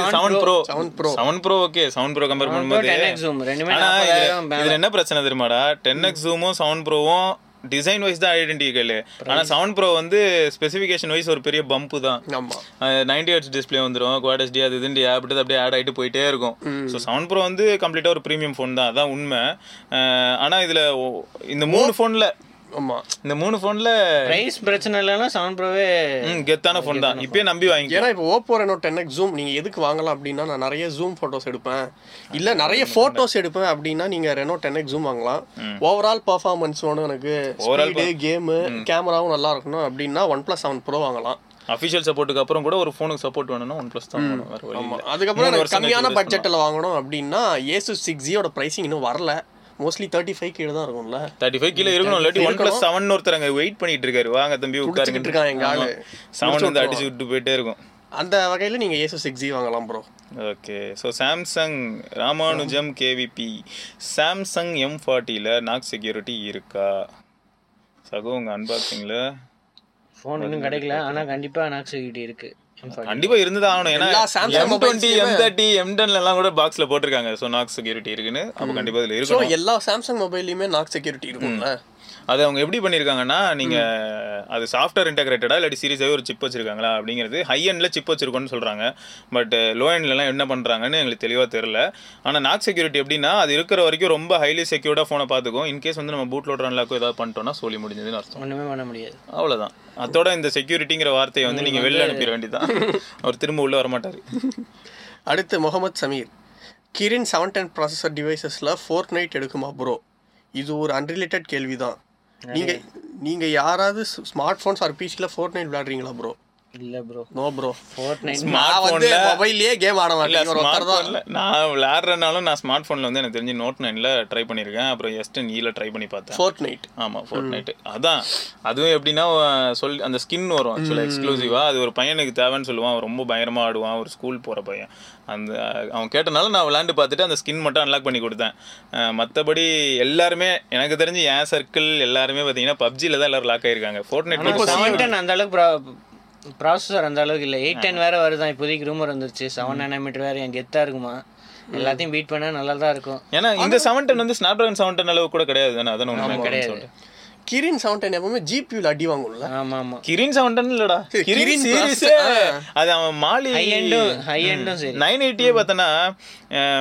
seven pro seven pro seven pro okay seven pro compare பண்ணும்போது. டென் எக்ஸ் ஜூம் ரெண்டுமே ஆனா நாற்பதாயிரம் இதுல- இதுல என்ன பிரச்சனை தெரியுமாடா? டென் எக்ஸ் ஜூமும் செவன் ப்ரோவும் டிசைன் வைஸ் தான் ஐடென்டிக்கல் ஆனா செவன் ப்ரோ வந்து ஸ்பெசிஃபிகேஷன் வைஸ் ஒரு பெரிய பம்பு தான். நைன்டி ஹெட்ஸ் டிஸ்பிளே வந்துடும் குவாட் எஸ்டி அது இதுண்டு அப்படி அப்படியே ஆட் ஆகிட்டு போயிட்டே இருக்கும். ஸோ செவன் ப்ரோ வந்து கம்ப்ளீட்டாக ஒரு ப்ரீமியம் ஃபோன் தான் அதான் உண்மை. அஹ் ஆனா இதுல இந்த மூணு ஃபோன்ல ஆமாம் இந்த மூணு ஃபோனில் ப்ரைஸ் பிரச்சனை இல்லைன்னா செவன் ப்ரோவே கெத்தான ஃபோன் தான். இப்பயே நம்பி வாங்கி ஏன்னா இப்போ Oppo Reno ten X zoom நீங்கள் எதுக்கு வாங்கலாம் அப்படின்னா நான் நிறைய ஜூம் ஃபோட்டோஸ் எடுப்பேன். இல்லை நிறைய ஃபோட்டோஸ் எடுப்பேன் அப்படின்னா நீங்கள் ரெனோ டென் எக்ஸ் ஜூம் வாங்கலாம். ஓவரால் பர்ஃபார்மன்ஸ் வேணும் எனக்கு ஸ்பீடு கேமு கேமராவும் நல்லா இருக்கணும் அப்படின்னா ஒன் ப்ளஸ் செவன் ப்ரோ வாங்கலாம். அஃபிஷியல் சப்போர்ட்டுக்கு அப்புறம் கூட ஒரு ஃபோனுக்கு சப்போர்ட் வேணும்னா ஒன் ப்ளஸ் தான் ஆமா. அதுக்கப்புறம் கம்மியான பட்ஜெட்டில் வாங்கணும் அப்படின்னா ஏசு சிக்ஸ் ஜியோட ப்ரைஸிங் இன்னும் வரல. மோஸ்ட்லி தேர்ட்டி ஃபைவ் கீழே தான் இருக்கும்ல. தேர்ட்டி ஃபைவ் கிலோ இருக்கணும் இல்லாட்டி ஒன் பிளஸ் செவன் ஒருத்தர் அங்க வெயிட் பண்ணிட்டு இருக்காரு வாங்க தம்பி துடிச்சிட்டு இருக்கான் எங்க ஆளு. செவன் வந்து அடிச்சு விட்டு போயிட்டே இருக்கும். அந்த வகையில் நீங்கள் ஏசு சிக்ஸ் ஜி வாங்கலாம் bro okay. So Samsung Ramanujam KVP Samsung M ஃபார்ட்டியில் Knox security இருக்கா? சகோ உங்கள் அன்பாக்சிங்கில் ஃபோன் இன்னும் கிடைக்கல. ஆனால் கண்டிப்பாக நாக் செக்யூரிட்டி இருக்கு. கண்டிப்பா இருந்துதான் ஆகணும். ஏன்னா M twenty M thirty M டென்ல எல்லாம் கூட பாக்ஸ்ல போட்டிருக்காங்க. ஸோ நாக் செக்யூரிட்டி இருக்குன்னு. அப்போ கண்டிப்பா இதுல ஸோ இருக்கணும். எல்லா சாம்சங் மொபைல்லையுமே நாக் செக்யூரிட்டி இருக்கும்ல? அது அவங்க எப்படி பண்ணியிருக்காங்கன்னா நீங்க அது சாஃப்ட்வேர் இன்டகிரேட்டடா இல்லாட்டி சீரியஸாகவே ஒரு சிப் வச்சிருக்காங்களா அப்படிங்கிறது ஹை எண்ட்ல சிப் வச்சிருக்கோம்னு சொல்றாங்க. பட் லோ எண்ட்லலாம் என்ன பண்றாங்கன்னு எங்களுக்கு தெளிவா தெரியல. ஆனா நாக் செக்யூரிட்டி எப்படின்னா அது இருக்கிற வரைக்கும் ரொம்ப ஹைலி செக்யூர்டா ஃபோனை பார்த்துக்கும். இன்கேஸ் வந்து நம்ம பூட் லோட் ரன்லாக்கோ ஏதாவது பண்ணிட்டோம்னா சொல்லி முடிஞ்சதுன்னு அர்த்தம். ஒன்றுமே பண்ண முடியாது. அவ்வளவுதான். அதோட இந்த செக்யூரிட்டிங்கிற வார்த்தையை வந்து நீங்க வெளில அனுப்பிட வேண்டியதான் <laughs> அவர் திரும்ப உள்ள வரமாட்டாரு. அடுத்து Mohammed Sameer. Kirin seven ten processor டிவைசஸில் Fortnite எடுக்குமா ப்ரோ இது ஒரு அன்ரிலேட்டட் கேள்வி தான் நீங்கள் நீங்கள் யாராவது ஸ்மார்ட் ஃபோன்ஸ் ஆர் பிசியில் ஃபோர்ட் நைட் விளையாடுறீங்களா ப்ரோ இல்லை bro no bro Fortnite நான் வந்து மொபைல்லையே கேம் ஆட இல்ல மாட்டேன் ஒரு ஒருத்தர் நான் விளையாடுறனாலும் நான் ஸ்மார்ட் ஃபோன்ல வந்து எனக்கு தெரிஞ்சு நோட் நைன்ல ட்ரை பண்ணியிருக்கேன். அப்புறம் எஸ் டென் ஈல ட்ரை பண்ணி பார்த்தேன். ஃபோர்ட் நைட் ஆமா ஃபோர்ட் நைட் அதான். அதுவும் எப்படின்னா சொல்லி அந்த ஸ்கின் வரும் ஆக்சுவலாக எக்ஸ்க்ளூசிவா அது ஒரு பையனுக்கு தேவைன்னு சொல்லுவான். ரொம்ப பயங்கரமா ஆடுவான். ஒரு ஸ்கூல் போற பையன். அந்த அவன் கேட்டனால நான் விளையாண்டு பார்த்துட்டு அந்த ஸ்கின் மட்டும் அன்லாக் பண்ணி கொடுத்தேன். மத்தபடி எல்லாருமே எனக்கு தெரிஞ்சு என் சர்க்கிள் எல்லாருமே பார்த்தீங்கன்னா பப்ஜில தான் எல்லாரும் லாக் ஆயிருக்காங்க. ஃபோர்ட் நைட் செவன் டென் அந்த அளவுக்கு ப்ராசஸர் அந்த அளவுக்கு இல்லை. எயிட் டென் வேற வருதான் இப்போதைக்கு ரூமர் வந்துருச்சு. செவன் நானோமீட்டர் வேற என் கெத்தா இருக்குமா? எல்லாத்தையும் பீட் பண்ணா நல்லா தான் இருக்கும். ஏன்னா இந்த செவன் டென் வந்து ஸ்னாப் ட்ராகன் செவன் டென் அளவு கூட கிடையாது தானே? அதான் கிடையாது. கிரின் செவன் டென் எப்பவுமே ஜிபியூவில் அடி வாங்கும்ல. ஆமா ஆமா. கிரீன் செவன் டென் இல்லடா. <laughs> கிரீன் சீரிஸே அது அவன் மாலி ஹை எண்டும் ஹை எண்டும் சரி நைன் எயிட்டியே பார்த்தோன்னா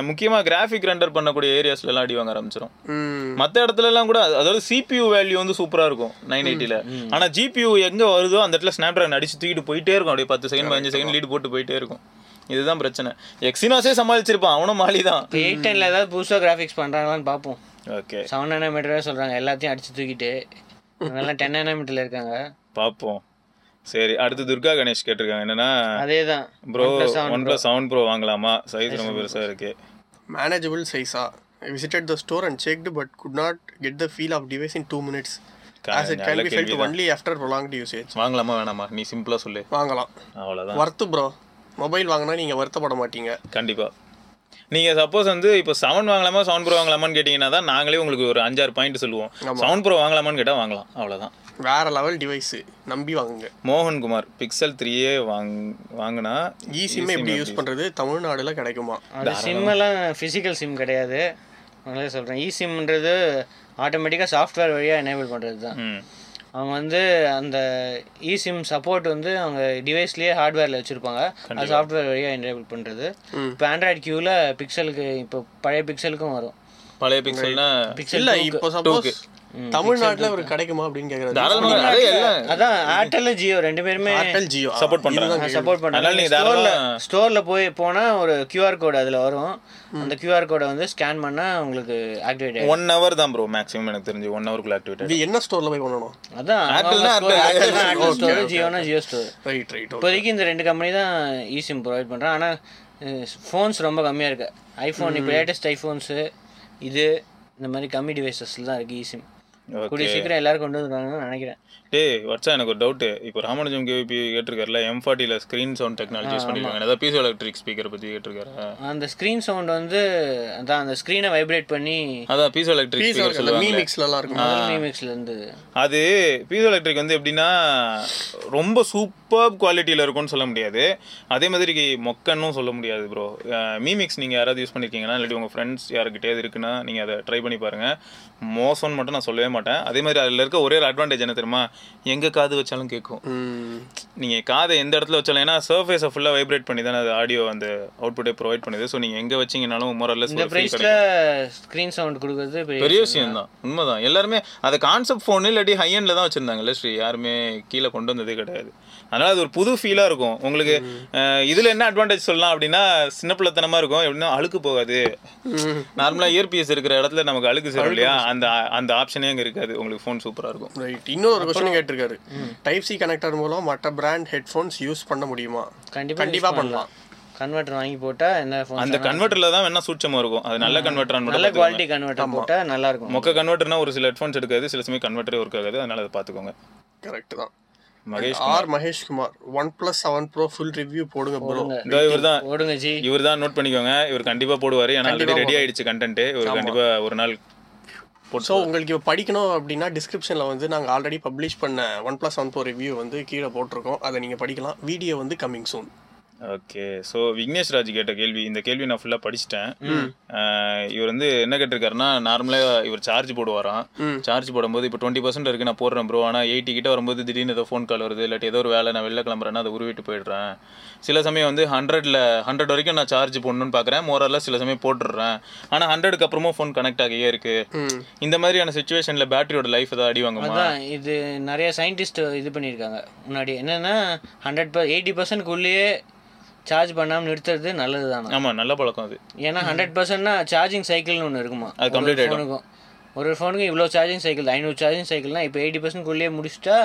முக்கியமா கிராஃபிக் ரெண்டர் பண்ணக்கூடிய ஏரியாஸ்ல எல்லாம் அடி வாங்க ஆரம்பிச்சிடும் ம். மத்த இடத்துல எல்லாம் கூட அது- அதாவது சிபியூ வேல்யூ வந்து சூப்பரா இருக்கும் நைன் எயிட்டில ஆனா ஜிபியூ எங்க வருதோ அந்த இடத்துல ஸ்னாப் டிராகன் அடிச்சு தூக்கிட்டு போயிட்டே இருக்கும். அப்படியே பத்து செகண்ட் பதினஞ்சு செகண்ட் லீடு போட்டு போயிட்டே இருக்கும். இதுதான் பிரச்சனை. எக்ஸினாஸே சமாளிச்சிருப்பான் அவனும் மாலி தான் எயிட் டென்ல ஏதாவது புதுசாக கிராஃபிக்ஸ் பண்றாங்களான்னு பார்ப்போம். ஓகே செவன் நானோமீட்டரே சொல்றாங்க. எல்லாத்தையும் அடிச்சு தூக்கிட்டு அதெல்லாம் டென் நானோமீட்டர்ல இருக்காங்க. பார்ப்போம் சரி அடுத்து துர்கா கணேஷ் கேட்டிருக்காங்க. என்னன்னா அதே தான் bro one plus seven pro வாங்கலாமா? சைஸ் ரொம்ப பெருசா இருக்கு. மேனேஜபிள் சைஸா I visited the store and checked but could not get the feel of device in two minutes as it can be felt only after prolonged usage வாங்கலாமா வேணாமா? நீ சிம்பிளா சொல்லு. வாங்கலாம். அவ்வளவுதான். வர்த்து ப்ரோ மொபைல் வாங்கினா நீங்கள் வருத்தப்பட மாட்டீங்க. கண்டிப்பா. நீங்க சப்போஸ் வந்து இப்போ செவன் வாங்கலாமா செவன் ப்ரோ வாங்கலாமான்னு கேட்டீங்கன்னா தான் நாங்களே உங்களுக்கு ஒரு அஞ்சாறு பாயிண்ட் சொல்லுவோம். செவன் ப்ரோ வாங்கலாமான்னு கேட்டா வாங்கலாம். அவ்வளவுதான். வேற லெவல் டிவைஸு நம்பி வாங்குங்க. மோகன்குமார் பிக்சல் த்ரீயே வாங் வாங்கினா இ சிம் எப்படி யூஸ் பண்ணுறது தமிழ்நாடுல கிடைக்குமா? அது சிம் எல்லாம் ஃபிசிக்கல் சிம் கிடையாது. அதனால சொல்கிறேன் இ சிம்ன்றது ஆட்டோமேட்டிக்காக சாஃப்ட்வேர் வழியாக எனேபிள் பண்ணுறது தான் அவங்க வந்து அந்த இ சிம் சப்போர்ட் வந்து அவங்க டிவைஸ்லேயே ஹார்ட்வேரில் வச்சுருப்பாங்க. அது சாஃப்ட்வேர் வழியாக எனேபிள் பண்ணுறது இப்போ ஆண்ட்ராய்ட் கியூவில் பிக்சலுக்கு இப்போ பழைய பிக்சலுக்கும் வரும். பழைய பிக்சல்னா பிக்சல் இல்ல இப்போ சப்போஸ் தமிழ்நாட்டுல ஒரு கிடைக்குமா அப்படின்னு எல்லாம் அதான் ஏர்டெல் ஜியோ ரெண்டு பேருமே ஏர்டெல் ஜியோ சப்போர்ட் பண்றாங்க. சப்போர்ட் நீங்க ஸ்டோரில் போய் போனால் ஒரு QR கோடு அதில் வரும். அந்த QR கோடை வந்து ஸ்கேன் பண்ணால் உங்களுக்கு ஆக்டிவேட் ஒன் ஹவர் தான் ப்ரோ மேக்ஸிமம் எனக்கு தெரிஞ்சு. ஒன் ஹவருக்குள்ள ஆக்டிவேட் இது என்ன ஸ்டோர்ல போய் பண்ணணும் அதான். ஏர்டெல் ஸ்டோர் ஜியோனா ஜியோ ஸ்டோர் ரைட் ரைட் இப்போதைக்கு இந்த ரெண்டு கம்பெனி தான் இ சிம் ப்ரொவைட் பண்ணுறேன் ஆனால் ஃபோன்ஸ் ரொம்ப கம்மியாக இருக்கு. ஐஃபோன் இப்போ லேட்டஸ்ட் ஐஃபோன்ஸு இது இந்த மாதிரி கம்மி டிவைசஸில் தான் இருக்குது இ சிம் கூடிய சீக்கிரம் எல்லாரும் கொண்டு வந்துருவாங்கன்னு நினைக்கிறேன். டேய் வட்சா எனக்கு ஒரு டவுட் இப்போ ராமானுஜம் கேவிபி கேட்டிருக்காருல எம் ஃபார்ட்டியில் ஸ்க்ரீன் சவுண்ட் டெக்னாலஜி யூஸ் பண்ணிருக்காங்க ஏதாவது பீசோ எலக்ட்ரிக் ஸ்பீக்கர் பற்றி கேட்டிருக்காரு? அந்த ஸ்க்ரீன் சவுண்ட் வந்து அதான் அந்த ஸ்க்ரீனை வைப்ரேட் பண்ணி அதான் பீசோ எலக்ட்ரிக் ஸ்பீக்கர் மீ சொல்லுவாங்க மிக்ஸ்ல எல்லாம் இருக்கும். மீமிக்ஸ்ல இருந்து அது பீசோ எலக்ட்ரிக் வந்து எப்படின்னா ரொம்ப சூப்பர் குவாலிட்டியில் இருக்கும்னு சொல்ல முடியாது. அதே மாதிரி மொக்கன்னும் சொல்ல முடியாது ப்ரோ மீமிக்ஸ் நீங்கள் யாராவது யூஸ் பண்ணியிருக்கீங்கன்னா இல்லாட்டி உங்கள் ஃப்ரெண்ட்ஸ் யாருக்கிட்டே இருக்குன்னா நீங்கள் அதை ட்ரை பண்ணி பாருங்கள் மோசம்னு மட்டும் நான் சொல்லவே மாட்டேன். அதே மாதிரி அதில் இருக்க ஒரே ஒரு அட்வான்டேஜ் என்ன தெரியுமா? எங்கே காது வச்சாலும் கேட்கும் நீங்கள் காதை எந்த இடத்துல வச்சாலும் ஏன்னா சர்ஃபேஸை ஃபுல்லாக வைப்ரேட் பண்ணி தானே அது ஆடியோ அந்த அவுட்புட்டே ப்ரொவைட் பண்ணுது. ஸோ நீங்கள் எங்கே வச்சீங்கனாலும் ப்ரைஸில் ஸ்க்ரீன் சவுண்ட் கொடுக்குறது பெரிய பெரிய விஷயம் தான். உண்மைதான். எல்லாருமே அதை கான்செப்ட் ஃபோன் இல்லாட்டி ஹை எண்டில் தான் வச்சிருந்தாங்கல்ல ஸ்ரீ. யாருமே கீழே கொண்டு வந்ததே கிடையாது. அதனால அது ஒரு புது ஃபீலாக இருக்கும். உங்களுக்கு இதுல என்ன அட்வான்டேஜ் சொல்லலாம் அப்படின்னா சின்ன பிள்ளைத்தனமா இருக்கும். எப்படின்னா அழுக்கு போகாது. நார்மலாக இயர்பிஎஸ் இருக்கிற இடத்துல நமக்கு அழுக்கு சேரும் இல்லையா? அந்த அந்த ஆப்ஷனே அங்கே இருக்காது. உங்களுக்கு ஃபோன் சூப்பராக இருக்கும். ரைட் இன்னொரு கொஸ்டின் கேட்டிருக்காரு. டைப் சி கனெக்டர் மூலம் மற்ற பிராண்ட் ஹெட்ஃபோன்ஸ் யூஸ் பண்ண முடியுமா? கண்டிப்பா கண்டிப்பா பண்ணலாம். கன்வெர்ட்டர் வாங்கி போட்டா என்ன ஃபோன் அந்த கன்வெர்ட்டரில் தான் வேணா சூட்சமா இருக்கும். அது நல்ல கன்வெர்ட்டர் நல்ல குவாலிட்டி கன்வெர்ட்டர் போட்டா நல்லா இருக்கும். மொக்க கன்வெர்ட்டர்னா ஒரு சில ஹெட்ஃபோன்ஸ் எடுக்காது. சில சமயம் கன்வெர்ட்டரே ஒர்க் ஆகாது. அதனால அதை பார்த்துக்கோங்க. கரெக்ட் தான். Mahesh R Mahesh Kumar. One plus seven pro full review போடுங்க. ப்ரோ இதோ இவர் தான் ஜி இவர் தான் நோட் பண்ணிக்கோங்க. இவர் கண்டிப்பா போடுவாரு. ஏன்னா ஆல்ரெடி ரெடி ஆயிடுச்சு கண்டென்ட் இவர் கண்டிப்பா ஒரு நாள் ஸோ உங்களுக்கு இப்போ படிக்கணும் அப்படின்னா டிஸ்கிரிப்ஷனில் வந்து நாங்கள் ஆல்ரெடி பப்ளிஷ் பண்ண one plus one pro review வந்து கீழே போட்டிருக்கோம். அதை நீங்கள் படிக்கலாம். வீடியோ வந்து coming soon okay so Vignesh Raj கேட்ட கேள்வி இந்த கேள்வி நான் ஃபுல்லாக படிச்சிட்டேன். இவர் வந்து என்ன கேட்டிருக்காருன்னா நார்மலாக இவர் சார்ஜ் போடுவாராம். சார்ஜ் போடும்போது இப்போ டுவெண்ட்டி பர்சன்ட் இருக்கு நான் போடுறேன் ப்ரோ ஆனால் எயிட்டி கிட்ட வரும்போது திடீர்னு ஏதோ ஃபோன் கால் வருது இல்லாட்டி ஏதோ ஒரு வேலை நான் வெளில கிளம்புறேன்னா அதை உருவிட்டு போயிடுறேன். சில சமயம் வந்து ஹண்ட்ரட்ல ஹண்ட்ரட் வரைக்கும் நான் சார்ஜ் போடணும்னு பார்க்குறேன். மோரலில் சில சமயம் போட்டுடுறேன். ஆனால் ஹண்ட்ரடுக்கு அப்புறமும் ஃபோன் கனெக்ட் ஆகியே இருக்கு. இந்த மாதிரியான சுச்சுவேஷனில் பேட்டரியோட லைஃப் ஏதாவது அடி வாங்குமா? இது நிறைய சயின்டிஸ்ட் இது பண்ணியிருக்காங்க. முன்னாடி என்னன்னா ஹண்ட்ரட் பர் எயிட்டி பர்சன்ட்குள்ளேயே சார்ஜ் பண்ணாமல் நிறுத்துறது நல்லது தானே ஆமாம் நல்ல பழக்கம் அது. ஏன்னா ஹண்ட்ரட் பர்சன்ட்னா சார்ஜிங் சைக்கிள்னு ஒன்று இருக்குமா? அது complete ஆயிடும். ஃபோனுக்கும் ஒரு ஃபோனுக்கு இவ்வளோ சார்ஜிங் சைக்கிள் ஐநூறு சார்ஜிங் சைக்கிள்னா இப்போ எயிட்டி பர்சன்ட்குள்ளேயே முடிச்சுட்டா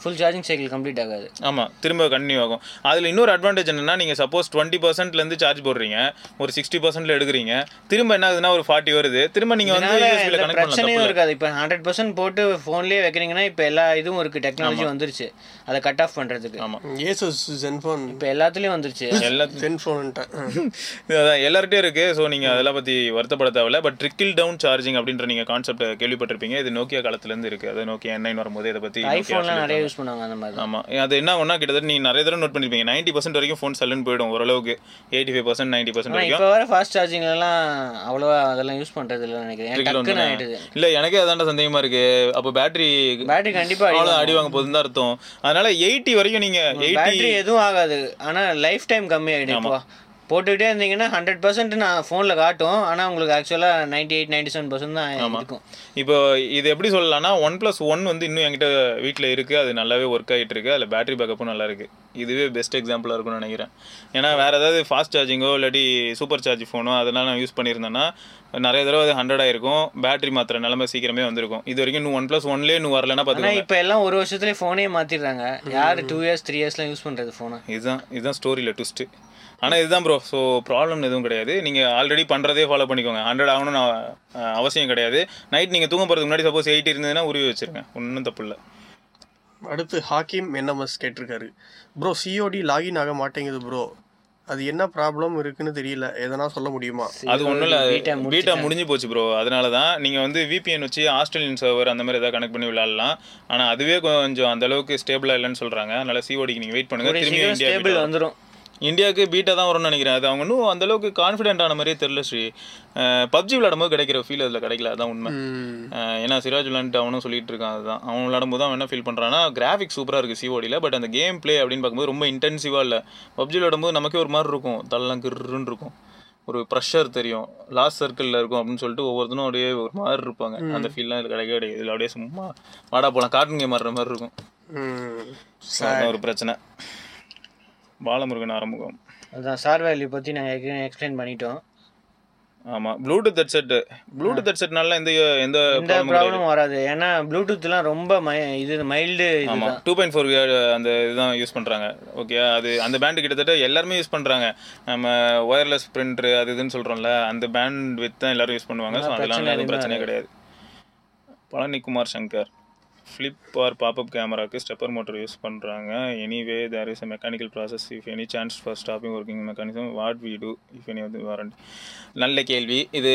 ஃபுல் சார்ஜிங் சைக்கிள் கம்ப்ளீட் ஆகாது. ஆமாம் திரும்ப கண்டினியூ ஆகும். அதில் இன்னொரு அட்வான்டேஜ் என்னன்னா நீங்கள் சப்போஸ் டுவெண்ட்டி பர்சன்ட்லேருந்து சார்ஜ் போடுறீங்க. ஒரு சிக்ஸ்டி பர்சன்ட்ல எடுக்கிறீங்க. திரும்ப என்ன ஆகுதுன்னா ஒரு ஃபார்ட்டி வருது. திரும்ப நீங்கள் வந்து பிரச்சனையும் இருக்காது. இப்போ ஹண்ட்ரட் பர்சன்ட் போட்டு ஃபோன்லேயே வைக்கிறீங்கன்னா இப்போ எல்லா இதுவும் இருக்குது டெக்னாலஜி வந்துருச்சு. அதை கட் ஆஃப் பண்ணுறதுக்கு ஆமாம் ஏசஸ் ஜென்ஃபோன் இப்போ எல்லாத்துலேயும் வந்துருச்சு. <laughs> எல்லா ஜென்ஃபோன்ட்டேன் <laughs> அதான் எல்லார்கிட்டயும் இருக்கு. ஸோ நீங்கள் அதெல்லாம் பற்றி வருத்தப்பட தேவையில்ல. பட் ட்ரிக்கிள் டவுன் சார்ஜிங் அப்படின்ற நீங்கள் கான்செப்ட் கேள்விப்பட்டிருப்பீங்க. இது நோக்கியா காலத்துலேருந்து இருக்குது அது நோக்கியா என் வரும்போது இதை பற்றி ஐஃபோன்லாம் நிறைய யூஸ் பண்ணுவாங்க அந்த மாதிரி. ஆமாம் அது என்ன ஒன்றா கிட்டத்தட்ட நீங்கள் நிறைய தடவை நோட் பண்ணிருப்பீங்க. நைன்ட்டி பர்சன்ட் வரைக்கும் ஃபோன் சல்லுன்னு போயிடும் ஓரளவுக்கு. Eighty five percent ninety percent வரைக்கும். இப்போ வர ஃபாஸ்ட் சார்ஜிங்லலாம் அவ்வளோவா அதெல்லாம் யூஸ் பண்ணுறது இல்லை நினைக்கிறேன் இல்லை எனக்கே அதான்டா சந்தேகமா இருக்கு. அப்போ பேட்டரி பேட்டரி கண்டிப்பாக அவ்வளோ அடி வாங்க போகுதுன்னு தான் அர்த்தம். அதனால எயிட்டி வரைக்கும் நீங்க எயிட்டி பேட்டரி எதுவும் ஆகாது. ஆனால் லைஃப் டைம் கம்மியாகிடும் இப்போ. போட்டுக்கிட்டே இருந்தீங்கன்னா ஹண்ட்ரட் பர்சன்ட் நான் ஃபோனில் காட்டும். ஆனால் உங்களுக்கு ஆக்சுவலாக ninety eight ninety seven percent தான் இருக்கும். இப்போ இது எப்படி சொல்லலாம்னா ஒன் ப்ளஸ் ஒன் வந்து இன்னும் என்கிட்ட வீட்டில் இருக்கு. அது நல்லாவே ஒர்க் ஆகிட்டு இருக்கு. அதில் பேட்டரி பேக்கப்பும் நல்லா இருக்கு. இதுவே பெஸ்ட் எக்ஸாம்பிளாக இருக்கும்னு நினைக்கிறேன். ஏன்னா வேற ஏதாவது ஃபாஸ்ட் சார்ஜிங்கோ இல்லாட்டி சூப்பர் சார்ஜ் ஃபோனோ அதெல்லாம் நான் யூஸ் பண்ணியிருந்தேன்னா நிறைய தடவை அது ஹண்ட்ரட் ஆயிருக்கும். பேட்டரி மாத்திர நிலைமை சீக்கிரமே வந்திருக்கும். இது வரைக்கும் இன்னும் ஒன் ப்ளஸ் ஒன்லேயே இன்னும் வரலன்னா பார்த்துக்கோங்க இப்போ எல்லாம் ஒரு வருஷத்துலேயே ஃபோனே மாற்றிடுறாங்க யார் டூ இயர்ஸ் த்ரீ இயர்ஸ்லாம் யூஸ் பண்ணுறது ஃபோனை இதுதான் இதுதான் ஸ்டோரியில் ட்விஸ்ட்டு ஆனால் இதுதான் ப்ரோ ஸோ ப்ராப்ளம் எதுவும் கிடையாது. நீங்கள் ஆல்ரெடி பண்ணுறதே ஃபாலோ பண்ணிக்கோங்க. ஹண்ட்ரட் ஆகணும்னு அவசியம் கிடையாது. நைட் நீங்கள் தூங்க போகிறதுக்கு முன்னாடி சப்போஸ் எயிட்டி இருந்ததுன்னா உருவி வச்சிருங்க. ஒன்றும் தப்பு இல்லை. அடுத்து ஹாக்கிம் என்எம்எஸ் கேட்டிருக்காரு? ப்ரோ சிஓடி லாகின் ஆக மாட்டேங்குது ப்ரோ அது என்ன ப்ராப்ளம் இருக்குன்னு தெரியல. எதனா சொல்ல முடியுமா? அது ஒன்றும் இல்லை. பீட்டா முடிஞ்சு போச்சு ப்ரோ அதனால தான் நீங்கள் வந்து விபிஎன் வச்சு ஆஸ்திரேலியன் சர்வர் அந்த மாதிரி ஏதாவது கனெக்ட் பண்ணி விளையாடலாம். ஆனால் அதுவே கொஞ்சம் அந்த அளவுக்கு ஸ்டேபிளாக இல்லைன்னு சொல்கிறாங்க அதனால சிஓடிக்கு நீங்கள் வெயிட் பண்ணுங்க. திரும்பி இந்தியா ஸ்டேபிள் வந்துடும் இந்தியாவுக்கு பீட்டா தான் வரும்னு நினைக்கிறேன். அது அவங்க இன்னும் அந்த அளவுக்கு கான்ஃபிடென்ட் ஆன மாதிரியே தெரியல ஸ்ரீ. பப்ஜி விளையாடும்போது கிடைக்கிற ஃபீல் அதில் கிடைக்கல. அதான் உண்மை. ஏன்னா சிராஜ் விளாண்டு அவனும் சொல்லிட்டு இருக்கான் அதுதான். அவன் விளாடும்போது அவன் என்ன ஃபீல் பண்ணுறான்னா கிராஃபிக்ஸ் சூப்பராக இருக்குது சிஓடியில் பட் அந்த கேம் ப்ளே அப்படின்னு பார்க்கும்போது ரொம்ப இன்டென்சிவாக இல்லை. பப்ஜி விளாடும்போது நமக்கே ஒரு மாதிரி இருக்கும். தள்ளலாம் கிருன்னு இருக்கும். ஒரு ப்ரெஷர் தெரியும். லாஸ்ட் சர்க்கிளில் இருக்கும் அப்படின்னு சொல்லிட்டு ஒவ்வொருத்தனும் அப்படியே ஒரு மாதிரி இருப்பாங்க. அந்த ஃபீல்லாம் இதில் கிடைக்கவே கிடையாது. இதில் அப்படியே சும்மா வாடா போகலாம் கார்ட்டூன் கேம் ஆடுற மாதிரி இருக்கும். ஒரு பிரச்சனை. பாலமுருகன் ஆரம்பம் அதுதான் சார் வேல்யூ பற்றி நாங்கள் எக்ஸ்பிளைன் பண்ணிட்டோம். ஆமா ப்ளூடூத் ஹெட்செட் ப்ளூடூத் ஹெட்செட்னால எந்த எந்த எந்த ப்ராப்ளமும் வராது. ஏன்னா ப்ளூடூத்லாம் ரொம்ப மை இது மைல்டு ஆமா இதுதான் டூ பாயிண்ட் ஃபோர் அந்த இதுதான் யூஸ் பண்றாங்க. ஓகே அது அந்த பேண்ட் கிட்டத்தட்ட எல்லாருமே யூஸ் பண்றாங்க. நம்ம ஒயர்லெஸ் பிரிண்டர் அது இதுன்னு சொல்றோம்ல அந்த பேண்ட் வித் தான் எல்லாரும் யூஸ் பண்ணுவாங்க. ஸோ அதெல்லாம் எதுவும் பிரச்சனையே கிடையாது. Palanikumar Shankar. Flip or pop up கேமராக்கு stepper motor use பண்ணுறாங்க anyway there is a mechanical process if any chance for stopping working mechanism what we do if any வந்து warranty நல்ல கேள்வி. இது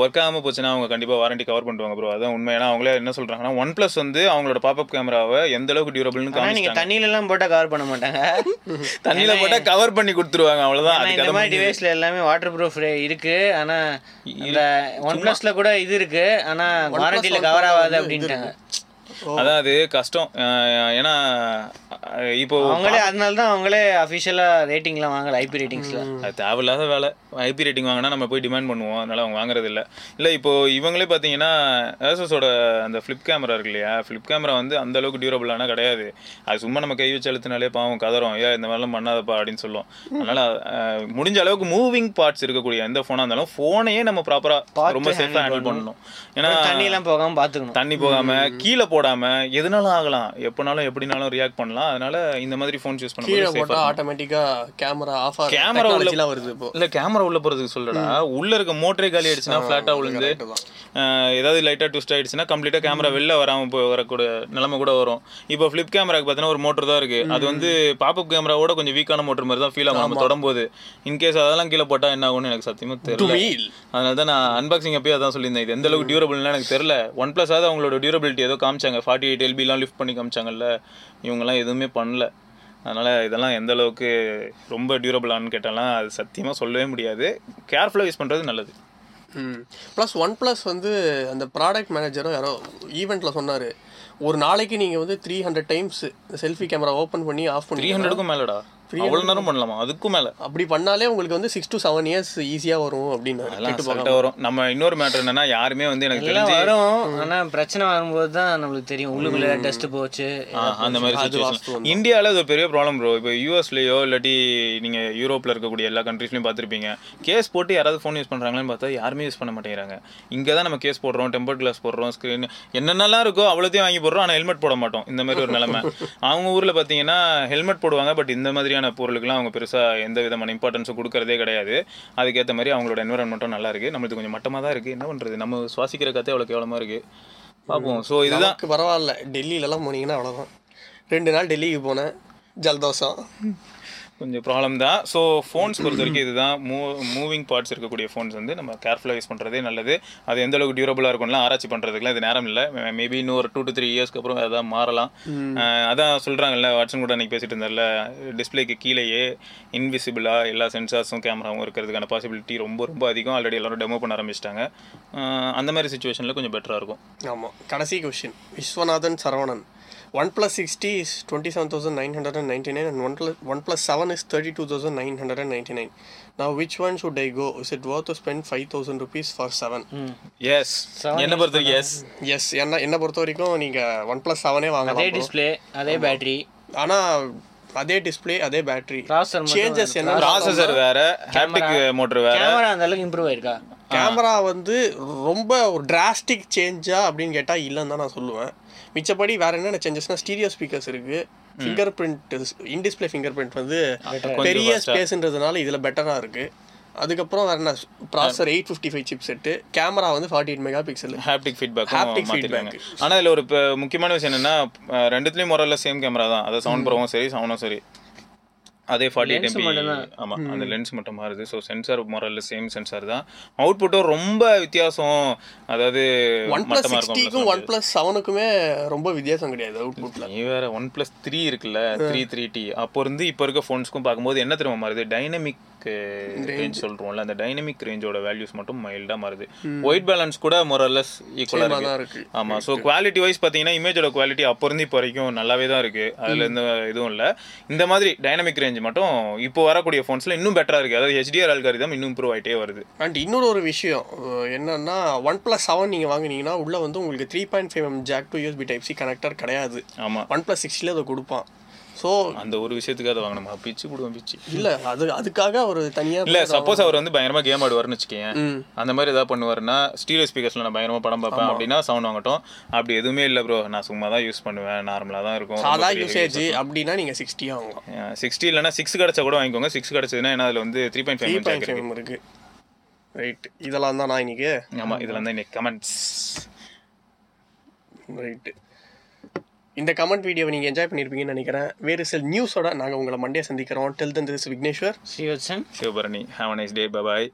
ஒர்க் ஆகாமல் போச்சுன்னா அவங்க கண்டிப்பாக வாரண்டி கவர் பண்ணுவாங்க ப்ரோ அதான் உண்மை. ஏன்னா அவங்களே என்ன சொல்கிறாங்கன்னா ஒன் ப்ளஸ் வந்து அவங்களோட பாப்அப் கேமராவை எந்த அளவுக்கு டியூரபிள்னு ஆனா நீங்க காமிச்சிட்டாங்க. தண்ணியில எல்லாம் போட்டா கவர் பண்ண மாட்டாங்க. <laughs> தண்ணியில் போட்டால் கவர் பண்ணி கொடுத்துருவாங்க அவ்வளோதான் இந்த மாதிரி டிவைஸ்ல எல்லாமே வாட்டர் ப்ரூஃப் இருக்கு. ஆனா இந்த ஒன் பிளஸ்ல கூட இது இருக்கு. ஆனா வாரண்டில கவர் ஆகாது அப்படின்ட்டாங்க. அதான் அது கஷ்டம். ஏன்னா இப்போ அவங்களே அதனால தான் அவங்களே அஃபிஷியலா ரேட்டிங்லாம் வாங்கல ஐபி ரேட்டிங்ஸ்ல அது தேவையில்லாத வேலை. ஐபி ரேட்டிங் வாங்கினா நம்ம போய் டிமாண்ட் பண்ணுவோம். அதனால அவங்க வாங்குறது இல்லை. இல்லை இப்போ இவங்களே பார்த்தீங்கன்னா ஏசஸோட அந்த ஃப்ளிப் கேமரா இருக்கு இல்லையா? ஃப்ளிப் கேமரா வந்து அந்த அளவுக்கு டியூரபிளான கிடையாது. அது சும்மா நம்ம கை வச்சு அழுத்தினாலே பாவம் கதறோம். ஏன் இந்த மாதிரிலாம் பண்ணாதப்பா அப்படின்னு சொல்லும் அதனால முடிஞ்ச அளவுக்கு மூவிங் பார்ட்ஸ் இருக்கக்கூடிய எந்த ஃபோனாக இருந்தாலும் ஃபோனையே நம்ம ப்ராப்பராக ரொம்ப சேஃபாக ஹேண்டில் பண்ணணும். ஏன்னா தண்ணி எல்லாம் போகாம பாத்துக்கணும் தண்ணி போகாம கீழே போடாம எதுனாலும் ஆகலாம். எப்பனாலும் எப்படினாலும் ரியாக்ட் பண்ணலாம். அதனால இந்த மாதிரி ஃபோன்ஸ் யூஸ் கீழே பண்ணும்போது போட்டா ஆட்டோமேட்டிக்கா கேமரா ஆஃப் ஆகும் Camera உள்ள- வருது இப்போ. இல்ல கேமரா உள்ள போறதுக்கு சொல்லடா. உள்ள இருக்க மோட்டரே காலி ஆயிடுச்சுன்னா ஃபிளாட்டா விழுந்து ஏதாவது லைட்டா ட்விஸ்ட் ஆயிடுச்சுன்னா கம்ப்ளீட்டா கேமரா வெளில வராம போய் வரக்கூடிய நிலைமை கூட வரும். இப்போ ஃபிளிப் கேமராக்கு பார்த்தீங்கன்னா ஒரு மோட்டர் தான் இருக்கு. அது வந்து பாப்அப் கேமராவோட கொஞ்சம் வீக்கான மோட்டர் மாதிரி தான் ஃபீல் ஆகும். நம்ம தொடரும்போது இன்கேஸ் அதெல்லாம் கீழே போட்டா என்ன ஆகும்னு எனக்கு சத்தியமா தெரியல. அதனால தான் நான் அன்பாக்சிங் அப்பயே அதான் சொல்லியிருந்தேன். இது எந்த அளவுக்கு டியூரபிள்னா எனக்கு தெரியல. ஒன் பிளஸ் ஆகுது அவங்களோட டியூரபிலிட்டி ஏதோ காமிச்சாங்க. ஃபார்ட்டி எயிட் எல்பிலாம் லிஃப்ட் பண்ணி காமிச்சாங்கல்ல. இவங்கெல்லாம் எதுவுமே பண்ணல. அதனால் இதெல்லாம் எந்த அளவுக்கு ரொம்ப டியூரபிளானு கேட்டாலாம் அது சத்தியமாக சொல்லவே முடியாது. கேர்ஃபுல்லாக யூஸ் பண்ணுறது நல்லது. ம். ப்ளஸ் ஒன் ப்ளஸ் வந்து அந்த ப்ராடக்ட் மேனேஜரும் யாரோ ஈவெண்ட்டில் சொன்னார். ஒரு நாளைக்கு நீங்கள் வந்து three hundred times selfie camera open பண்ணி ஆஃப் த்ரீ பண்ணி ஹண்ட்ரடுக்கும் மேலடா. அவ்வளோ நேரம் பண்ணலாமா? அதுக்கும் மேலே. அப்படி பண்ணாலே உங்களுக்கு வந்து சிக்ஸ் to செவன் இயர்ஸ் ஈஸியாக வரும் அப்படின்னு வரும். நம்ம இன்னொரு மேட்டர் என்னன்னா யாருமே வந்து எனக்கு தெரிஞ்சு வரும். ஆனா பிரச்சனை வரும்போது தான் நம்மளுக்கு தெரியும். உள்ளுக்குள்ள டஸ்ட் போச்சு. அந்த மாதிரி இந்தியாவில் அது ஒரு பெரிய ப்ராப்ளம் ப்ரோ இப்போ யூஎஸ்லேயோ இல்லாட்டி நீங்கள் யூரோப்பில் இருக்கக்கூடிய எல்லா கண்ட்ரீஸ்லையும் பார்த்துருப்பீங்க. கேஸ் போட்டு யாராவது ஃபோன் யூஸ் பண்ணுறாங்களான்னு பார்த்தா யாருமே யூஸ் பண்ண மாட்டேங்கிறாங்க. இங்கே தான் நம்ம கேஸ் போடுறோம் டெம்பர் கிளாஸ் போடுறோம் ஸ்க்ரீன் என்னென்னலாம் இருக்கோ அவ்வளோத்தையும் வாங்கி போடுறோம் ஆனால் ஹெல்மெட் போட மாட்டோம். இந்த மாதிரி ஒரு நிலைமை. <laughs> அவங்க ஊரில் பார்த்தீங்கன்னா ஹெல்மெட் போடுவாங்க பட் இந்த மாதிரியான பொருளுக்குலாம் அவங்க பெருசாக எந்த விதமான இம்பார்ட்டன்ஸும் கொடுக்கறதே கிடையாது. அதுக்கேற்ற மாதிரி அவங்களோட என்வரன்மெண்ட்டும் நல்லா இருக்குது நம்மளுக்கு கொஞ்சம் மட்டமாக தான் இருக்குது என்ன பண்ணுறது நம்ம சுவாசிக்கிற கத்தே அவ்வளோ கேவலமாக இருக்குது பார்ப்போம் ஸோ இதுதான் பரவாயில்ல. டெல்லியிலலாம் போனீங்கன்னா அவ்வளோதான் ரெண்டு நாள் டெல்லிக்கு போனேன். ஜலதோஷம். கொஞ்சம் ப்ராப்ளம் தான். ஸோ ஃபோன்ஸ் பொறுத்த வரைக்கும் இதுதான். மூ மூவிங் பார்ட்ஸ் இருக்கக்கூடிய ஃபோன்ஸ் வந்து நம்ம கேர்ஃபுல்லாக யூஸ் பண்ணுறதே நல்லது. அது எந்த அளவுக்கு டியூரபிளாக இருக்கும்லாம் ஆராய்ச்சி பண்ணுறதுக்குலாம் இது நேரம் இல்லை. மேபி இன்னும் ஒரு டூ டு த்ரீ இயர்ஸ்க்கு அப்புறம் அதான் மாறலாம். அதான் சொல்கிறாங்கல்ல வாட்சன் கூட அன்றைக்கி பேசிட்டு இருந்தார்ல டிஸ்பிளேக்கு கீழேயே இன்விசிபிளாக எல்லா சென்சார்ஸும் கேமராவும் இருக்கிறதுக்கான பாசிபிலிட்டி ரொம்ப ரொம்ப அதிகம். ஆல்ரெடி எல்லாரும் டெமோ பண்ண ஆரம்பிச்சிட்டாங்க. அந்த மாதிரி சுச்சுவேஷனில் கொஞ்சம் பெட்டராக இருக்கும். ஆமாம் கடைசி question Viswanathan Saravanan. One plus sixty is twenty seven thousand nine hundred and ninety nine and one plus one plus seven is thirty two thousand nine hundred and ninety nine நான் which one should I go is it worth to spend five thousand rupees for seven yes என்ன பொறுத்த வரைக்கும் S S என்ன என்னை பொறுத்த வரைக்கும் நீங்கள் one plus செவனே அதே வாங்கலாம் டிஸ்ப்ளே அதே பேட்டரி ஆனால் அதே டிஸ்ப்ளே அதே பேட்டரி சேஞ்சஸ் என்ன ப்ராசஸர் வேற ஹேப்டிக் மோட்டர் வேற. கேமரா அந்த அளவுக்கு இம்ப்ரூவ் ஆயிருக்கா? கேமரா வந்து ரொம்ப ஒரு டிராஸ்டிக் சேஞ்சா அப்படின்னு கேட்டால் இல்லைன்னு தான் நான் சொல்லுவேன். மிச்சப்படி வேற என்னென்ன சேஞ்சஸ்னா ஸ்டீரியோ ஸ்பீக்கர்ஸ் இருக்கு. Finger print in display finger print வந்து பெரிய ஸ்பேஸ்ன்றதுனால இதில் பெட்டராக இருக்கு. அதுக்கப்புறம் வேற என்ன processor eight fifty five chip set camera வந்து forty eight mega pixel haptic feedback Haptic மாத்திருக்காங்க ஆனா இதுல ஒரு முக்கியமான விஷயம் என்னன்னா ரெண்டுத்துலயும் முறையில சேம் கேமரா தான். அதாவது சவுண்ட் ப்ரோவும் சரி சவுண்டும் சரி. அதே ஃபார்ட்டி எயிட் எம்பி ஆமா அந்த லென்ஸ் மட்டும் மாறுது. ஸோ சென்சார் முறையில் சேம் சென்சார் தான். அவுட்புட்டும் ரொம்ப வித்தியாசம். அதாவது ஒன் ப்ளஸ் சிக்ஸ்டிக்கும் ஒன் ப்ளஸ் செவனுக்குமே ரொம்ப வித்தியாசம் கிடையாது அவுட்புட்டில் நீ வேற ஒன் பிளஸ் த்ரீ இருக்குல்ல த்ரீ த்ரீ டி அப்போ இருந்து இப்போ இருக்க ஃபோன்ஸ்க்கும் பார்க்கும்போது என்ன தெரியுமா மாறுது? டைனமிக் ரேஞ்ச் சொல்றோம்ல அந்த டைனமிக் ரேஞ்சோட வேல்யூஸ் மட்டும் மைல்டா மாறுது. ஒயிட் பேலன்ஸ் கூட மொரல்லஸ் தான் இருக்கு. இருக்கு. ஆமா ஸோ குவாலிட்டி வைஸ் பார்த்தீங்கன்னா இமேஜோட குவாலிட்டி அப்போ இருந்து இப்போ வரைக்கும் நல்லாவே தான் இருக்கு. அதுல எந்த இதுவும் இல்லை. இந்த மாதிரி டைனமிக் ரேஞ்ச் மட்டும் இப்போ வரக்கூடிய ஃபோன்ஸ்ல இன்னும் பெட்டரா இருக்கு. அதாவது ஹெச்டிஆர் அல்காரிதம் இன்னும் இம்ப்ரூவ் ஆயிட்டே வருது. அண்ட் இன்னொரு ஒரு விஷயம் என்னன்னா ஒன் ப்ளஸ் செவன் நீங்கள் வாங்குனீங்கன்னா உள்ள வந்து உங்களுக்கு three point five M jack to USB type C connector கிடையாது. ஆமா. ஒன் ப்ளஸ் சிக்ஸ்டியில் அதை கொடுப்பான். ஸோ அந்த ஒரு விஷயத்துக்கு அதை வாங்கணுமா. பிச்சு போடுவோம் பிச்சு. இல்லை அது அதுக்காக ஒரு தனியாக இல்ல சப்போஸ் அவர் வந்து பயங்கரமா கேம் ஆடுவார்னு வச்சுக்கேன். அந்த மாதிரி ஏதாவது பண்ணுவாருன்னா ஸ்டீரியோ ஸ்பீக்கர்ஸ்ல நான் பயங்கரமா படம் பார்ப்பேன். அப்படின்னா சவுண்ட் வாங்கட்டும். அப்படி எதுவுமே இல்ல ப்ரோ நான் சும்மா தான் யூஸ் பண்ணுவேன். நார்மலா தான் இருக்கும். சாதா யூசேஜ் அப்படின்னா நீங்கள் சிக்ஸ்டியாக வாங்கலாம் சிக்ஸ்டி இல்லைன்னா சிக்ஸ் கிடைச்சா கூட வாங்கிக்கோங்க. சிக்ஸ் கிடைச்சதுன்னா ஏன்னா அதுல வந்து three point five point five இருக்கு. ரைட் இதெல்லாம் தான் நான் இன்னைக்கு. ஆமா இதுல வந்து இன்னைக்கு கமெண்ட்ஸ் ரைட்டு இந்த கமெண்ட் வீடியோவை நீங்கள் என்ஜாய் பண்ணியிருப்பீங்கன்னு நினைக்கிறேன். வேறு சில நியூஸோட நாங்கள் உங்களை மண்டே சந்திக்கிறோம். Tell then this Vigneshwar Srivatsan Sivabharani have nice day bye